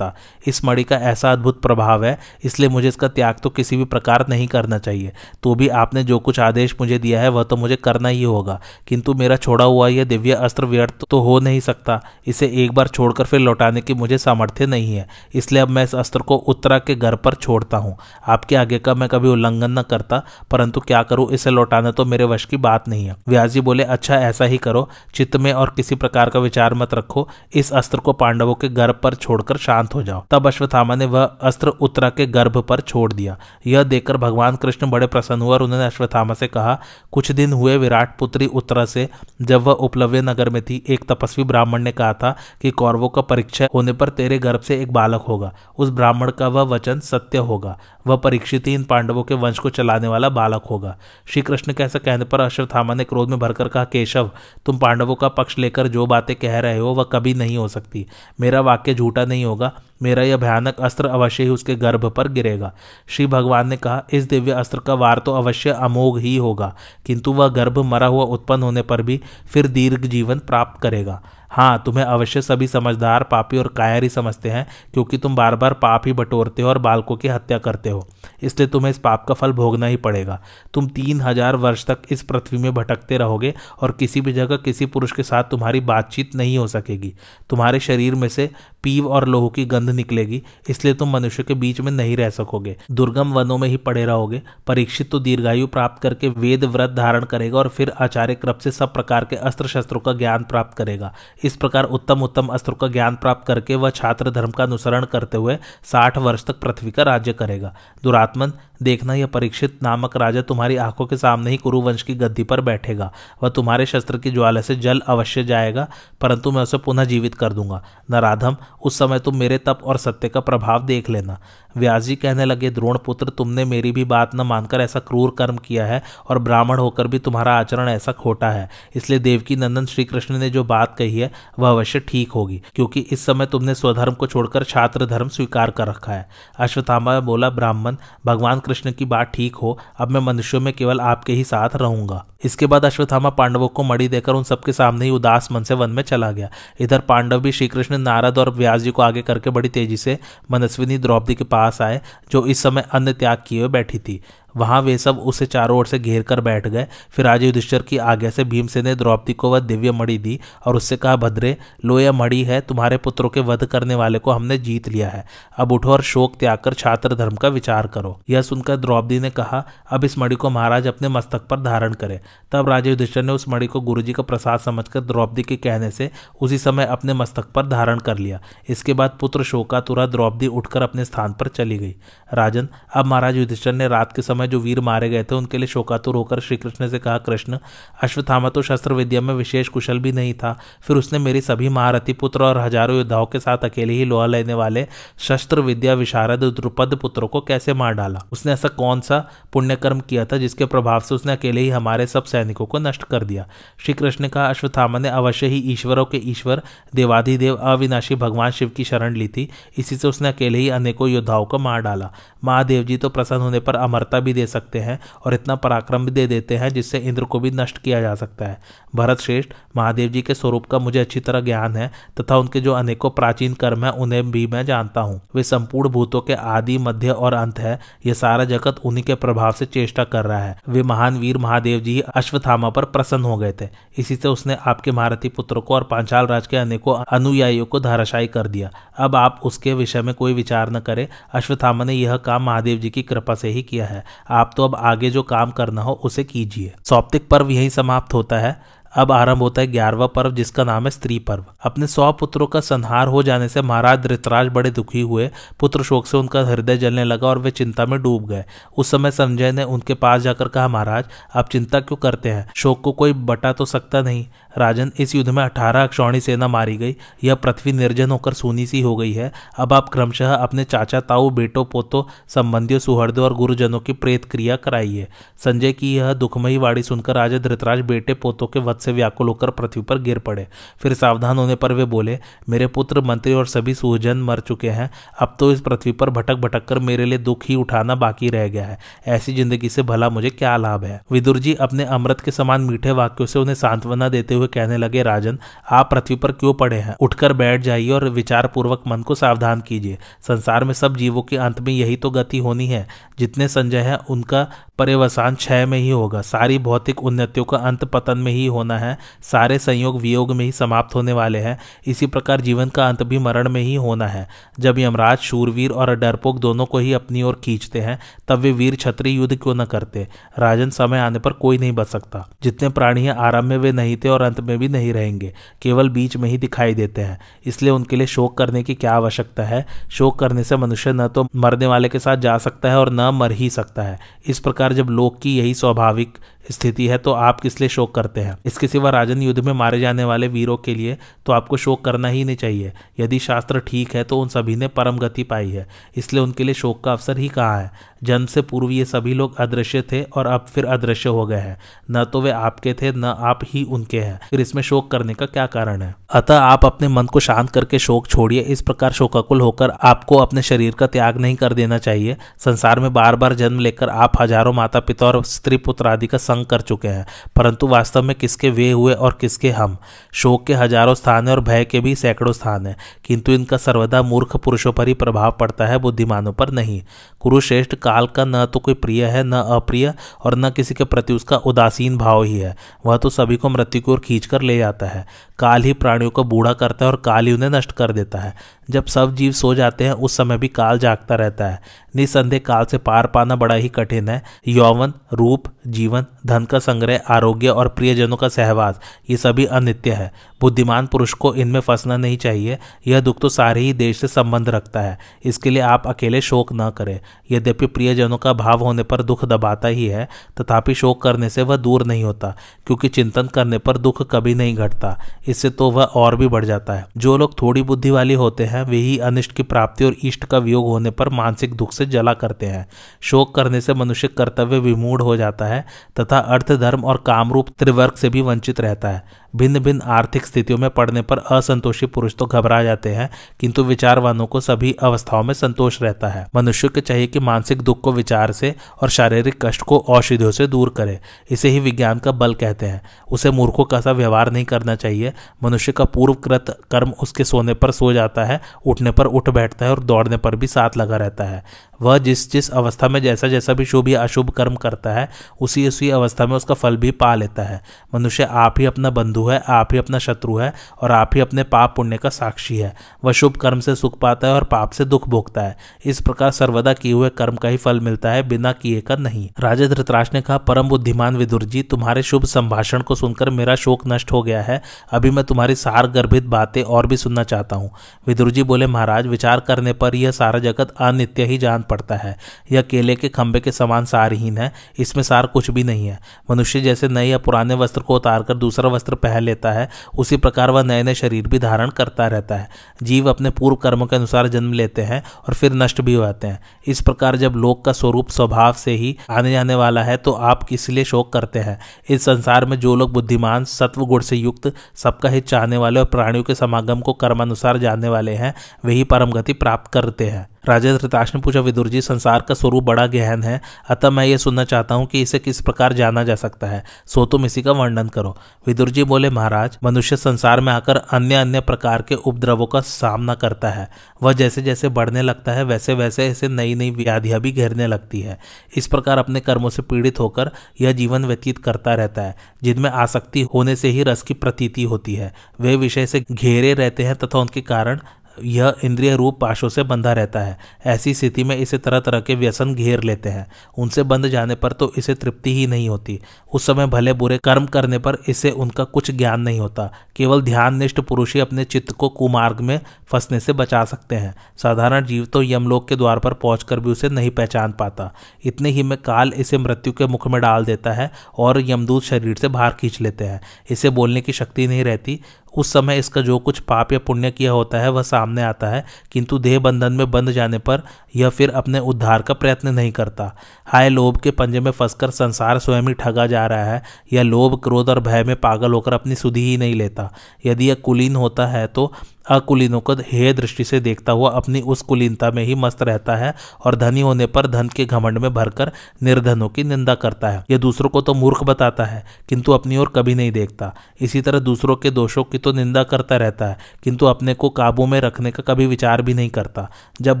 इस मणि का ऐसा अद्भुत प्रभाव है, इसलिए मुझे इसका त्याग तो किसी भी प्रकार नहीं करना चाहिए। तो भी आपने जो कुछ आदेश मुझे दिया है, वह तो मुझे करना ही होगा। किंतु मेरा छोड़ा हुआ यह दिव्य अस्त्र व्यर्थ तो हो नहीं सकता। इसे एक बार छोड़कर फिर लौटाने की मुझे सामर्थ्य नहीं है। इसलिए अब मैं इस अस्त्र को उत्तरा के घर पर छोड़ता हूँ। आपके आगे का मैं कभी उल्लंघन न करता, परंतु क्या करूँ, इसे लौटाना तो मेरे वश की बात नहीं है। व्यास जी बोले अच्छा ऐसा ही करो। चित्त में और किसी प्रकार का विचार मत रखो। इस अस्त्र को पांडवों के घर पर छोड़कर शांत हो जाओ। तब अश्वत्थामा ने वह अस्त्र उत्तरा के गर्भ पर छोड़ दिया। यह देखकर भगवान कृष्ण बड़े प्रसन्न हुए और उन्होंने अश्वत्थामा से कहा, कुछ दिन हुए विराट पुत्री उत्तरा से, जब वह उपलव्य नगर में थी, एक तपस्वी ब्राह्मण ने कहा था कि कौरवों का परीक्षा होने पर तेरे गर्भ से एक बालक होगा। उस ब्राह्मण का वह वचन सत्य होगा। वह परीक्षित इन पांडवों के वंश को चलाने वाला बालक होगा। श्री कृष्ण के ऐसा कहने पर अश्वत्थामा ने क्रोध में भरकर कहा, केशव, तुम पांडवों का पक्ष लेकर जो बातें कह रहे हो, वह कभी नहीं हो सकती। मेरा वाक्य झूठा नहीं होगा। मेरा यह भयानक अस्त्र अवश्य ही उसके गर्भ पर गिरेगा। श्री भगवान ने कहा, इस दिव्य अस्त्र का वार तो अवश्य अमोघ ही होगा, किंतु वह गर्भ मरा हुआ उत्पन्न होने पर भी फिर दीर्घ जीवन प्राप्त करेगा। हाँ तुम्हें अवश्य सभी समझदार, पापी और कायर ही समझते हैं, क्योंकि तुम बार बार पाप ही बटोरते हो और बालकों की हत्या करते हो। इसलिए तुम्हें इस पाप का फल भोगना ही पड़ेगा। तुम तीन हज़ार वर्ष तक इस पृथ्वी में भटकते रहोगे और किसी भी जगह किसी पुरुष के साथ तुम्हारी बातचीत नहीं हो सकेगी। तुम्हारे शरीर में से पीव और लोहू की गंध निकलेगी, इसलिए तुम मनुष्य के बीच में नहीं रह सकोगे। दुर्गम वनों में ही पड़े रहोगे। परीक्षित तो दीर्घायु प्राप्त करके वेद व्रत धारण करेगा और फिर आचार्य क्रप से सब प्रकार के अस्त्र शस्त्रों का ज्ञान प्राप्त करेगा। इस प्रकार उत्तम उत्तम अस्त्रों का ज्ञान प्राप्त करके वह छात्र धर्म का अनुसरण करते हुए साठ वर्ष तक पृथ्वी का राज्य करेगा। दुरात्मन देखना यह परीक्षित नामक राजा तुम्हारी आँखों के सामने ही कुरुवंश की गद्दी पर बैठेगा। वह तुम्हारे शस्त्र की ज्वाला से जल अवश्य जाएगा, परंतु मैं उसे पुनः जीवित कर दूँगा। नराधम, उस समय तुम मेरे तप और सत्य का प्रभाव देख लेना। व्यास जी कहने लगे, द्रोण पुत्र, तुमने मेरी भी बात न मानकर ऐसा क्रूर कर्म किया है और ब्राह्मण होकर भी तुम्हारा आचरण ऐसा खोटा है। इसलिए देवकी नंदन श्री कृष्ण ने जो बात कही है, वह अवश्य ठीक होगी, क्योंकि इस समय तुमने स्वधर्म को छोड़कर छात्र धर्म स्वीकार कर रखा है। अश्वत्थामा बोला, ब्राह्मण, भगवान कृष्ण की बात ठीक हो, अब मैं मनुष्यों में केवल आपके ही साथ रहूँगा। इसके बाद अश्वत्थामा पांडवों को मड़ी देकर उन सबके सामने ही उदास मन से वन में चला गया। इधर पांडव भी श्रीकृष्ण, नारद और व्यास जी को आगे करके बड़ी तेज़ी से मनस्विनी द्रौपदी के पास आए, जो इस समय अन्न त्याग किए बैठी थी। वहाँ वे सब उसे चारों ओर से घेर कर बैठ गए। फिर आज युधिष्ठर की आज्ञा से भीमसेन ने द्रौपदी को वह दिव्य मणि दी और उससे कहा, भद्रे, लो यह मणि है, तुम्हारे पुत्रों के वध करने वाले को हमने जीत लिया है। अब उठो और शोक त्याग कर छात्र धर्म का विचार करो। यह सुनकर द्रौपदी ने कहा, अब इस मणि को महाराज अपने मस्तक पर धारण करे। तब राजा युधिष्ठर ने उस मणि को गुरु का प्रसाद समझकर द्रौपदी के कहने से उसी समय अपने मस्तक पर धारण कर लिया। इसके बाद पुत्र शोकातुरा द्रौपदी उठकर अपने स्थान पर चली गई। राजन, अब महाराज युधिष्ठर ने रात के समय समय जो वीर मारे गए थे, उनके लिए शोकातुर होकर श्री कृष्ण से कहा, कृष्ण, अश्वत्थामा तो शस्त्र विद्या में विशेष कुशल भी नहीं था। फिर उसने मेरी सभी महारथी पुत्र और हज़ारों योद्धाओं के साथ अकेले ही लोहा लेने वाले शस्त्र विद्या विशारद द्रुपद पुत्रों को कैसे मार डाला? उसने ऐसा कौन सा पुण्यकर्म किया था, जिसके प्रभाव से उसने अकेले ही हमारे सब सैनिकों को नष्ट कर दिया? श्री कृष्ण का अश्वत्थामा ने अवश्य ही ईश्वरों के ईश्वर देवाधिदेव अविनाशी भगवान शिव की शरण ली थी। इसी से उसने अकेले ही अनेकों योद्धाओं को मार डाला। महादेव जी तो प्रसन्न होने पर अमरता भी दे सकते हैं और इतना पराक्रम भी दे देते हैं जिससे इंद्र को भी नष्ट किया जा सकता है। भरत श्रेष्ठ, महादेव जी के स्वरूप का मुझे अच्छी तरह ज्ञान है तथा उनके जो अनेकों प्राचीन कर्म है उन्हें भी मैं जानता हूँ। वे संपूर्ण भूतों के आदि, मध्य और अंत है। यह सारा जगत उन्हीं के प्रभाव से चेष्टा कर रहा है। वे महान वीर महादेव जी अश्वथामा पर प्रसन्न हो गए थे। इसी से उसने आपके महारथी पुत्र को और पांचाल राज के अनेकों अनुयायियों को धाराशायी कर दिया। अब आप उसके विषय में कोई विचार न करें। अश्वथामा ने यह काम महादेव जी की कृपा से ही किया है। आप तो अब आगे जो काम करना हो, उसे कीजिए। सौप्तिक पर्व यही समाप्त होता है। अब आरंभ होता है ग्यारहवा पर्व, जिसका नाम है स्त्री पर्व। अपने सौ पुत्रों का संहार हो जाने से महाराज धृतराज बड़े दुखी हुए। पुत्र शोक से उनका हृदय जलने लगा और वे चिंता में डूब गए। उस समय संजय ने उनके पास जाकर कहा, महाराज, आप चिंता क्यों करते हैं? शोक को कोई बटा तो सकता नहीं। राजन इस युद्ध में अठारह अक्षौणी सेना मारी गई। यह पृथ्वी निर्जन होकर सोनी सी हो गई है। अब आप क्रमशः अपने चाचा, ताऊ, बेटो, पोतो, संबंधियों, सुहृदों और गुरुजनों की प्रेत क्रिया कराइए। संजय की यह दुखमयी वाणी सुनकर राजा धृतराज बेटे, पोतों के वध से व्याकुल होकर पृथ्वी पर गिर पड़े। फिर सावधान होने पर वे बोले, मेरे पुत्र, मंत्री और सभी सुहजन मर चुके हैं। अब तो इस पृथ्वी पर भटक भटक कर मेरे लिए दुख ही उठाना बाकी रह गया है। ऐसी ज़िंदगी से भला मुझे क्या लाभ है? विदुर जी अपने अमृत के समान मीठे वाक्यों से उन्हें सांत्वना देते हुए कहने लगे, राजन, आप पृथ्वी पर क्यों पड़े हैं? उठकर बैठ जाइए और विचार पूर्वक मन को सावधान कीजिए। संसार में सब जीवों के अंत में यही तो गति होनी है। जितने संजय है, उनका पर्यवसान क्षय में ही होगा। सारी भौतिक उन्नतियों का अंत पतन में ही होना है। सारे संयोग वियोग में ही समाप्त होने वाले हैं। इसी प्रकार जीवन का अंत भी मरण में ही होना है। जब यमराज, शूरवीर और डरपोक दोनों को ही अपनी ओर खींचते हैं, तब वे वीर छत्री युद्ध क्यों न करते? राजन समय आने पर कोई नहीं बच सकता। जितने प्राणी हैं, आरंभ में वे नहीं थे और अंत में भी नहीं रहेंगे, केवल बीच में ही दिखाई देते हैं। इसलिए उनके लिए शोक करने की क्या आवश्यकता है? शोक करने से मनुष्य न तो मरने वाले के साथ जा सकता है और न मर ही सकता है। इस प्रकार जब लोक की यही स्वाभाविक स्थिति है तो आप किस लिए शोक करते हैं? इसके सिवा राजन युद्ध में मारे जाने वाले वीरों के लिए तो आपको शोक करना ही नहीं चाहिए। यदि शास्त्र ठीक है तो उन सभी ने परम गति पाई है, इसलिए उनके लिए शोक का अवसर ही कहाँ है? जन्म से पूर्व ये सभी लोग अदृश्य थे और अब फिर अदृश्य हो गए हैं। न तो वे आपके थे, न आप ही उनके हैं। फिर इसमें शोक करने का क्या कारण है? अतः आप अपने मन को शांत करके शोक छोड़िए। इस प्रकार शोकाकुल होकर आपको अपने शरीर का त्याग नहीं कर देना चाहिए। संसार में बार बार जन्म लेकर आप हज़ारों माता पिता और स्त्री पुत्र आदि का संग कर चुके हैं, परंतु वास्तव में किसके वे हुए और किसके हम? शोक के हज़ारों स्थान है और भय के भी सैकड़ों स्थान है, किंतु इनका सर्वदा मूर्ख पुरुषों पर ही प्रभाव पड़ता है, बुद्धिमानों पर नहीं। कुरुश्रेष्ठ काल का न तो कोई प्रिय है, न अप्रिय, और न किसी के प्रति उसका उदासीन भाव ही है। वह तो सभी को मृत्यु की ओर खींच कर ले जाता है। काल ही प्राणियों को बूढ़ा करता है और काल ही उन्हें नष्ट कर देता है। जब सब जीव सो जाते हैं, उस समय भी काल जागता रहता है। निसंदेह काल से पार पाना बड़ा ही कठिन है। यौवन, रूप, जीवन, धन का संग्रह, आरोग्य और प्रियजनों का सहवास, ये सभी अनित्य है। बुद्धिमान पुरुष को इनमें फंसना नहीं चाहिए। यह दुख तो सारे ही देश से संबंध रखता है। इसके लिए आप अकेले शोक न करें। यद्यपि प्रियजनों का भाव होने पर दुख दबाता ही है, तथापि शोक करने से वह दूर नहीं होता, क्योंकि चिंतन करने पर दुख कभी नहीं घटता। इससे तो वह और भी बढ़ जाता है। जो लोग थोड़ी बुद्धि वाली होते हैं वे ही अनिष्ट की प्राप्ति और इष्ट का वियोग होने पर मानसिक दुख से जला करते हैं। शोक करने से मनुष्य कर्तव्य विमूढ़ हो जाता है तथा अर्थ, धर्म और कामरूप त्रिवर्ग से भी वंचित रहता है। भिन्न भिन्न आर्थिक स्थितियों में पड़ने पर असंतोषी पुरुष तो घबरा जाते हैं, किंतु विचारवानों को सभी अवस्थाओं में संतोष रहता है। मनुष्य को चाहिए कि मानसिक दुख को विचार से और शारीरिक कष्ट को औषधियों से दूर करे, इसे ही विज्ञान का बल कहते हैं। उसे मूर्खों का सा व्यवहार नहीं करना चाहिए। मनुष्य का पूर्वकृत कर्म उसके सोने पर सो जाता है उठने पर उठ बैठता है और दौड़ने पर भी साथ लगा रहता है। वह जिस जिस अवस्था में जैसा जैसा भी शुभ या अशुभ कर्म करता है, उसी उसी अवस्था में उसका फल भी पा लेता है। मनुष्य आप ही अपना बंधु है, आप ही अपना शत्रु है और आप ही अपने पाप पुण्य का साक्षी है। वह शुभ कर्म से सुख पाता है और पाप से दुख भोगता है। इस प्रकार सर्वदा किए हुए कर्म का ही फल मिलता है, बिना किए का नहीं। राजा धृतराज ने कहा, परम बुद्धिमान विदुर जी, तुम्हारे शुभ संभाषण को सुनकर मेरा शोक नष्ट हो गया है। अभी मैं तुम्हारी सार गर्भित बातें और भी सुनना चाहता हूँ। विदुर जी बोले, महाराज, विचार करने पर यह सारा जगत अनित्य ही जान पड़ता है। यह केले के खंबे के समान सारहीन है, इसमें सार कुछ भी नहीं है। मनुष्य जैसे नए या पुराने वस्त्र को उतारकर दूसरा वस्त्र पहन लेता है, उसी प्रकार वह नए नए शरीर भी धारण करता रहता है। जीव अपने पूर्व कर्मों के अनुसार जन्म लेते हैं और फिर नष्ट भी हो जाते हैं। इस प्रकार जब लोक का स्वरूप स्वभाव से ही आने जाने वाला है तो आप किस लिए शोक करते हैं? इस संसार में जो लोग बुद्धिमान सत्व गुण से युक्त, सबका हित चाहने वाले और प्राणियों के समागम को कर्मानुसार जानने वाले हैं वही परम गति प्राप्त करते हैं। राजा धृतराष्ट्र ने पूछा, विदुर जी, संसार का स्वरूप बड़ा गहन है। अतः मैं ये सुनना चाहता हूँ कि इसे किस प्रकार जाना जा सकता है। सो तुम इसी का वर्णन करो। विदुर जी बोले, महाराज, मनुष्य संसार में आकर अन्य अन्य प्रकार के उपद्रवों का सामना करता है। वह जैसे जैसे बढ़ने लगता है वैसे वैसे इसे नई नई व्याधियाँ भी घेरने लगती है। इस प्रकार अपने कर्मों से पीड़ित होकर यह जीवन व्यतीत करता रहता है, जिनमें आसक्ति होने से ही रस की प्रतीति होती है। वे विषय से घेरे रहते हैं तथा उनके कारण यह इंद्रिय रूप पाशों से बंधा रहता है। ऐसी स्थिति में इसे तरह तरह के व्यसन घेर लेते हैं। उनसे बंध जाने पर तो इसे तृप्ति ही नहीं होती। उस समय भले बुरे कर्म करने पर इसे उनका कुछ ज्ञान नहीं होता। केवल ध्यान निष्ठ पुरुष ही अपने चित्त को कुमार्ग में फंसने से बचा सकते हैं। साधारण जीव तो यमलोक के द्वार पर पहुंचकर भी उसे नहीं पहचान पाता। इतने ही में काल इसे मृत्यु के मुख में डाल देता है और यमदूत शरीर से बाहर खींच लेते हैं। इसे बोलने की शक्ति नहीं रहती। उस समय इसका जो कुछ पाप या पुण्य किया होता है, वह सामने आता है, किंतु देह बंधन में बंध जाने पर यह फिर अपने उद्धार का प्रयत्न नहीं करता। हाय, लोभ के पंजे में फंसकर संसार स्वयं ही ठगा जा रहा है यह लोभ, क्रोध और भय में पागल होकर अपनी सुधि ही नहीं लेता। यदि यह कुलीन होता है तो अकुलीनों को हेय दृष्टि से देखता हुआ अपनी उस कुलीनता में ही मस्त रहता है और धनी होने पर धन के घमंड में भरकर निर्धनों की निंदा करता है। यह दूसरों को तो मूर्ख बताता है, किंतु अपनी ओर कभी नहीं देखता। इसी तरह दूसरों के दोषों की तो निंदा करता रहता है, किंतु अपने को काबू में रखने का कभी विचार भी नहीं करता। जब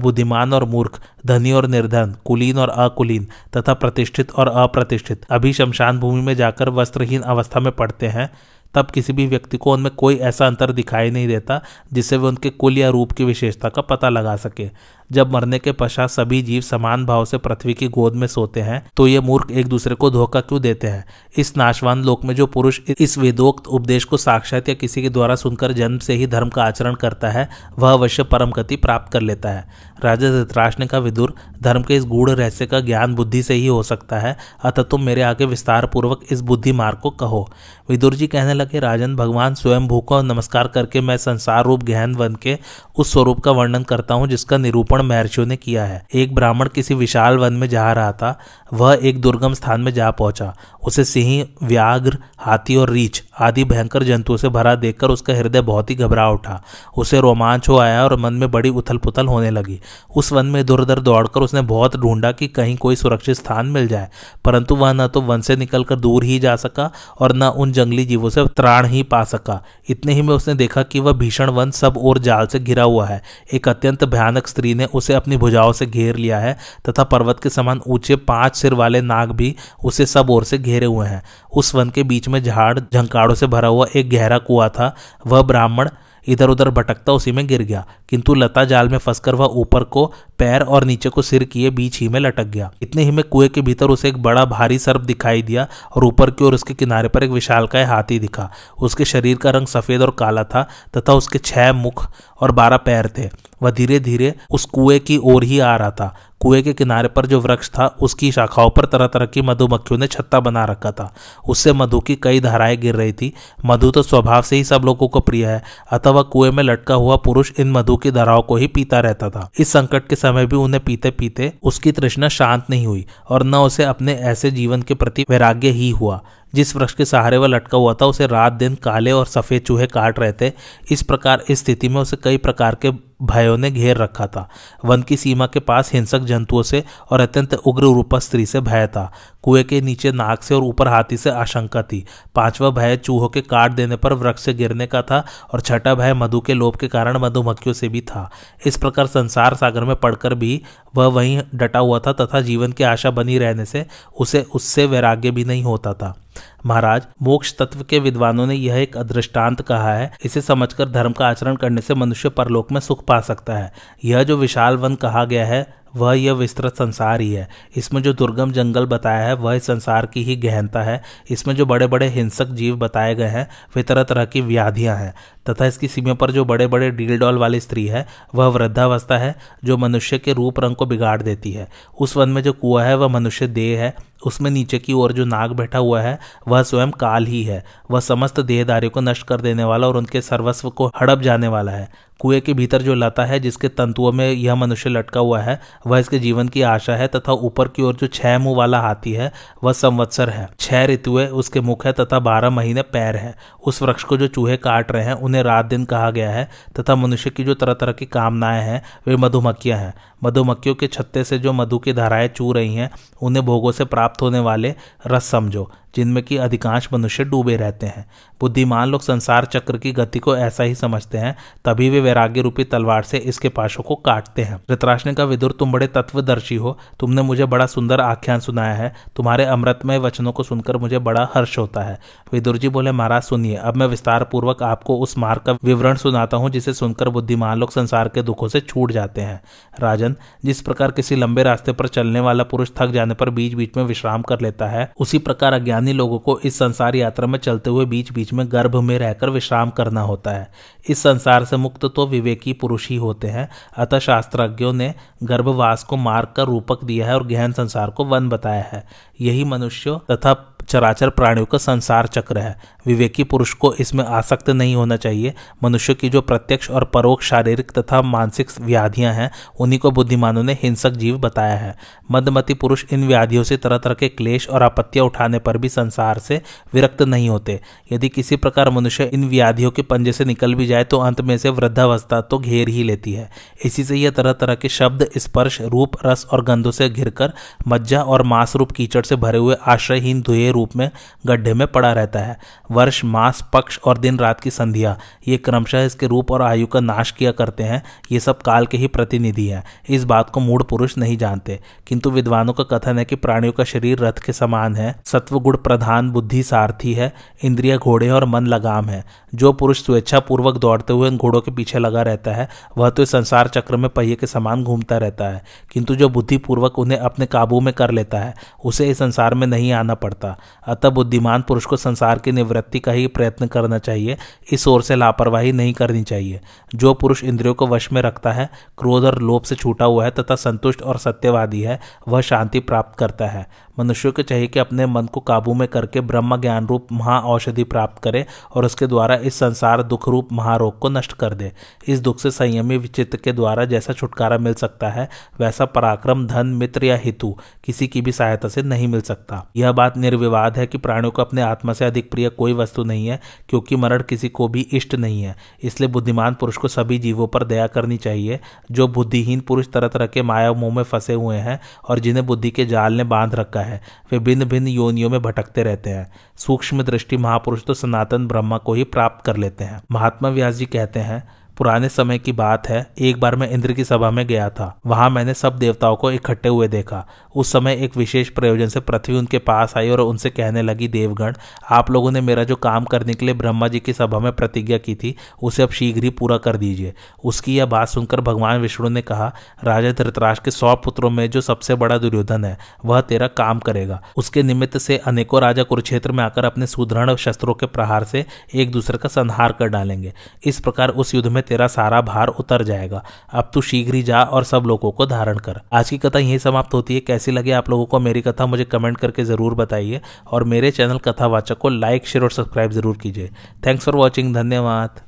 बुद्धिमान और मूर्ख, धनी और निर्धन, कुलीन और अकुलीन तथा प्रतिष्ठित और अप्रतिष्ठित अभी शमशान भूमि में जाकर वस्त्रहीन अवस्था में पड़ते हैं तब किसी भी व्यक्ति को उनमें कोई ऐसा अंतर दिखाई नहीं देता, जिससे वे उनके कुल या रूप की विशेषता का पता लगा सके। जब मरने के पश्चात सभी जीव समान भाव से पृथ्वी की गोद में सोते हैं तो ये मूर्ख एक दूसरे को धोखा क्यों देते हैं? इस नाशवान लोक में जो पुरुष इस वेदोक्त उपदेश को साक्षात या किसी के द्वारा सुनकर जन्म से ही धर्म का आचरण करता है, वह अवश्य परम गति प्राप्त कर लेता है। राजा धृतराष्ट्र ने कहा, विदुर, धर्म के इस गूढ़ रहस्य का ज्ञान बुद्धि से ही हो सकता है, अतः तुम मेरे आगे विस्तार पूर्वक इस बुद्धि मार्ग को कहो। विदुर जी कहने लगे, राजन, भगवान स्वयं भूखो नमस्कार करके मैं संसार रूप गहन वन के उस स्वरूप का वर्णन करता हूँ, जिसका निरूपण महर्षियों ने किया है। एक ब्राह्मण किसी विशाल वन में जा रहा था, वह एक दुर्गम स्थान में जा पहुँचा। उसे सिंह, व्याघ्र, हाथी और रीछ आदि भयंकर जंतुओं से भरा देखकर उसका हृदय बहुत ही घबरा उठा। उसे रोमांच हो आया और मन में बड़ी उथल पुथल होने लगी। उस वन में इधर उधर दौड़कर उसने बहुत ढूंढा कि कहीं कोई सुरक्षित स्थान मिल जाए। परंतु वह न तो वन से निकलकर दूर ही जा सका और न उन जंगली जीवों से त्राण ही पा सका। इतने ही में उसने देखा कि वह भीषण वन सब और जाल से घिरा हुआ है। एक अत्यंत भयानक स्त्री ने उसे अपनी भुजाओं से घेर लिया है तथा पर्वत के समान ऊँचे पाँच सिर वाले नाग भी उसे सब ओर से घेरे हुए हैं। उस वन के बीच में झाड़ झंकाड़ों से भरा हुआ एक गहरा कुआ था। वह ब्राह्मण इधर उधर भटकता उसी में गिर गया। किंतु लता जाल में फंसकर वह ऊपर को, पैर और नीचे को सिर किए बीच ही में लटक गया। इतने ही में कुएँ के भीतर उसे एक बड़ा भारी सर्प दिखाई दिया और ऊपर की ओर उसके किनारे पर एक विशाल का हाथी दिखा। उसके शरीर का रंग सफ़ेद और काला था तथा उसके छह मुख और बारह पैर थे। वह धीरे धीरे उस कुएँ की ओर ही आ रहा था। कुएँ के किनारे पर जो वृक्ष था, उसकी शाखाओं पर तरह तरह की मधुमक्खियों ने छत्ता बना रखा था। उससे मधु की कई धाराएँ गिर रही थी। मधु तो स्वभाव से ही सब लोगों को प्रिय है। अथवा कुएँ में लटका हुआ पुरुष इन मधु की धाराओं को ही पीता रहता था। इस संकट के समय भी उन्हें पीते पीते उसकी तृष्णा शांत नहीं हुई और न उसे अपने ऐसे जीवन के प्रति वैराग्य ही हुआ। जिस वृक्ष के सहारे वह लटका हुआ था, उसे रात दिन काले और सफ़ेद चूहे काट रहे थे। इस प्रकार, इस स्थिति में उसे कई प्रकार के भयों ने घेर रखा था। वन की सीमा के पास हिंसक जंतुओं से और अत्यंत उग्र रूपा स्त्री से भय था। कुएँ के नीचे नाक से और ऊपर हाथी से आशंका थी। पांचवा भय चूहों के काट देने पर वृक्ष से गिरने का था और छठा भय मधु के लोभ के कारण मधुमक्खियों से भी था। इस प्रकार संसार सागर में पड़कर भी वह वहीं डटा हुआ था तथा जीवन की आशा बनी रहने से उसे, उससे वैराग्य भी नहीं होता था। महाराज, मोक्ष तत्व के विद्वानों ने यह एक अदृष्टांत कहा है। इसे समझकर धर्म का आचरण करने से मनुष्य परलोक में सुख पा सकता है। यह जो विशाल वन कहा गया है वह यह विस्तृत संसार ही है। इसमें जो दुर्गम जंगल बताया है, वह संसार की ही गहनता है। इसमें जो बड़े बड़े हिंसक जीव बताए गए हैं, वे तरह तरह की व्याधियाँ हैं। तथा इसकी सीमा पर जो बड़े बड़े डील डॉल वाली स्त्री है, वह वृद्धावस्था है, जो मनुष्य के रूप रंग को बिगाड़ देती है। उस वन में जो कुआ है, वह मनुष्य देह है। उसमें नीचे की ओर जो नाग बैठा हुआ है, वह स्वयं काल ही है। वह समस्त देहदारियों को नष्ट कर देने वाला और उनके सर्वस्व को हड़प जाने वाला है। कुएँ के भीतर जो लता है, जिसके तंतुओं में यह मनुष्य लटका हुआ है, वह इसके जीवन की आशा है तथा ऊपर की ओर जो छह मुँह वाला हाथी है, वह संवत्सर है। छह ऋतुएँ उसके मुख है तथा बारह महीने पैर है। उस वृक्ष को जो चूहे काट रहे हैं, उन्हें रात दिन कहा गया है तथा मनुष्य की जो तरह तरह की कामनाएँ हैं, वे मधुमक्खियाँ हैं। मधुमक्खियों के छत्ते से जो मधु की धाराएँ चू रही हैं, उन्हें भोगों से प्राप्त होने वाले रस समझो, जिनमें कि अधिकांश मनुष्य डूबे रहते हैं। बुद्धिमान लोग संसार चक्र की गति को ऐसा ही समझते हैं, तभी वे वैराग्य रूपी तलवार से इसके पाशों को काटते हैं। धृतराष्ट्र ने कहा, विदुर, तुम बड़े तत्वदर्शी हो। तुमने मुझे बड़ा सुंदर आख्यान सुनाया है। तुम्हारे अमृतमय वचनों को सुनकर मुझे बड़ा हर्ष होता है। विदुर जी बोले, महाराज, सुनिए, अब मैं विस्तार पूर्वक आपको उस मार्ग का विवरण सुनाता हूँ, जिसे सुनकर बुद्धिमान लोग संसार के दुखों से छूट जाते हैं। राजन जिस प्रकार किसी लंबे रास्ते पर चलने वाला पुरुष थक जाने पर बीच बीच में विश्राम कर लेता है, उसी प्रकार अज्ञानी लोगों को इस संसार यात्रा में चलते हुए बीच बीच में गर्भ में रहकर विश्राम करना होता है। इस संसार से मुक्त तो विवेकी पुरुष ही होते हैं। अतः शास्त्रज्ञों ने गर्भवास को मार्ग का रूपक दिया है और गहन संसार को वन बताया है। यही मनुष्य तथा चराचर प्राणियों का संसार चक्र है। विवेकी पुरुष को इसमें आसक्त नहीं होना चाहिए। मनुष्य की जो प्रत्यक्ष और परोक्ष शारीरिक तथा मानसिक व्याधियाँ हैं, उन्हीं को बुद्धिमानों ने हिंसक जीव बताया है। मदमती पुरुष इन व्याधियों से तरह तरह के क्लेश और आपत्तियाँ उठाने पर भी संसार से विरक्त नहीं होते। यदि किसी प्रकार मनुष्य इन व्याधियों के पंजे से निकल भी जाए तो अंत में से वृद्धावस्था तो घेर ही लेती है। इसी से यह तरह तरह के शब्द, स्पर्श, रूप, रस और गंधों से घिरकर मज्जा और मांस रूप कीचड़ से भरे हुए आश्रयहीन धुए रूप में गड्ढे में पड़ा रहता है। वर्ष, मास, पक्ष और दिन, रात की संध्या। ये क्रमशः इसके रूप और आयु का नाश किया करते हैं। ये सब काल के ही प्रतिनिधि हैं। इस बात को मूढ़ पुरुष नहीं जानते। किंतु विद्वानों का कथन है कि प्राणियों का शरीर रथ के समान है। सत्व गुण प्रधान बुद्धि सारथी है। इंद्रिय घोड़े और मन लगाम है। जो पुरुष स्वेच्छा पूर्वक दौड़ते हुए घोड़ों के पीछे लगा रहता है, वह तो संसार चक्र में पहिए के समान घूमता रहता है। किंतु जो बुद्धिपूर्वक उन्हें अपने काबू में कर लेता है, उसे इस संसार में नहीं आना पड़ता। अतः बुद्धिमान पुरुष को संसार की निवृत्ति का ही प्रयत्न करना चाहिए, इस ओर से लापरवाही नहीं करनी चाहिए। जो पुरुष इंद्रियों को वश में रखता है, क्रोध और लोभ से छूटा हुआ है तथा संतुष्ट और सत्यवादी है, वह शांति प्राप्त करता है। मनुष्यों को चाहिए कि अपने मन को काबू में करके ब्रह्म ज्ञान रूप महा औषधि प्राप्त करे और उसके द्वारा इस संसार दुख रूप महारोग को नष्ट कर दे। इस दुख से संयमी विचित्र के द्वारा जैसा छुटकारा मिल सकता है, वैसा पराक्रम, धन, मित्र या हेतु किसी की भी सहायता से नहीं मिल सकता। यह बात निर्विवाद है कि प्राणियों को अपने आत्मा से अधिक प्रिय कोई वस्तु नहीं है, क्योंकि मरण किसी को भी इष्ट नहीं है। इसलिए बुद्धिमान पुरुष को सभी जीवों पर दया करनी चाहिए, जो बुद्धिहीन पुरुष तरह तरह के माया मुँह में फंसे हुए हैं और जिन्हें बुद्धि के जाल ने बाँध रखा है। वे भिन्न भिन्न योनियों में भटकते रहते हैं। सूक्ष्म दृष्टि महापुरुष तो सनातन ब्रह्मा को ही प्राप्त कर लेते हैं। महात्मा व्यास जी कहते हैं पुराने समय की बात है, एक बार मैं इंद्र की सभा में गया था, वहाँ मैंने सब देवताओं को इकट्ठे हुए देखा। उस समय एक विशेष प्रयोजन से पृथ्वी उनके पास आई और उनसे कहने लगी, देवगण, आप लोगों ने मेरा जो काम करने के लिए ब्रह्मा जी की सभा में प्रतिज्ञा की थी, उसे अब शीघ्र ही पूरा कर दीजिए। उसकी यह बात सुनकर भगवान विष्णु ने कहा, राजा धृतराज के सौ पुत्रों में जो सबसे बड़ा दुर्योधन है, वह तेरा काम करेगा। उसके निमित्त से अनेकों राजा कुरुक्षेत्र में आकर अपने सुदृढ़ शस्त्रों के प्रहार से एक दूसरे का संहार कर डालेंगे। इस प्रकार उस युद्ध में तेरा सारा भार उतर जाएगा। अब तू शीघ्र ही जा और सब लोगों को धारण कर। आज की कथा यही समाप्त होती है। कैसी लगी आप लोगों को मेरी कथा, मुझे कमेंट करके ज़रूर बताइए। और मेरे चैनल कथावाचक को लाइक, शेयर और सब्सक्राइब ज़रूर कीजिए। थैंक्स फॉर वॉचिंग धन्यवाद।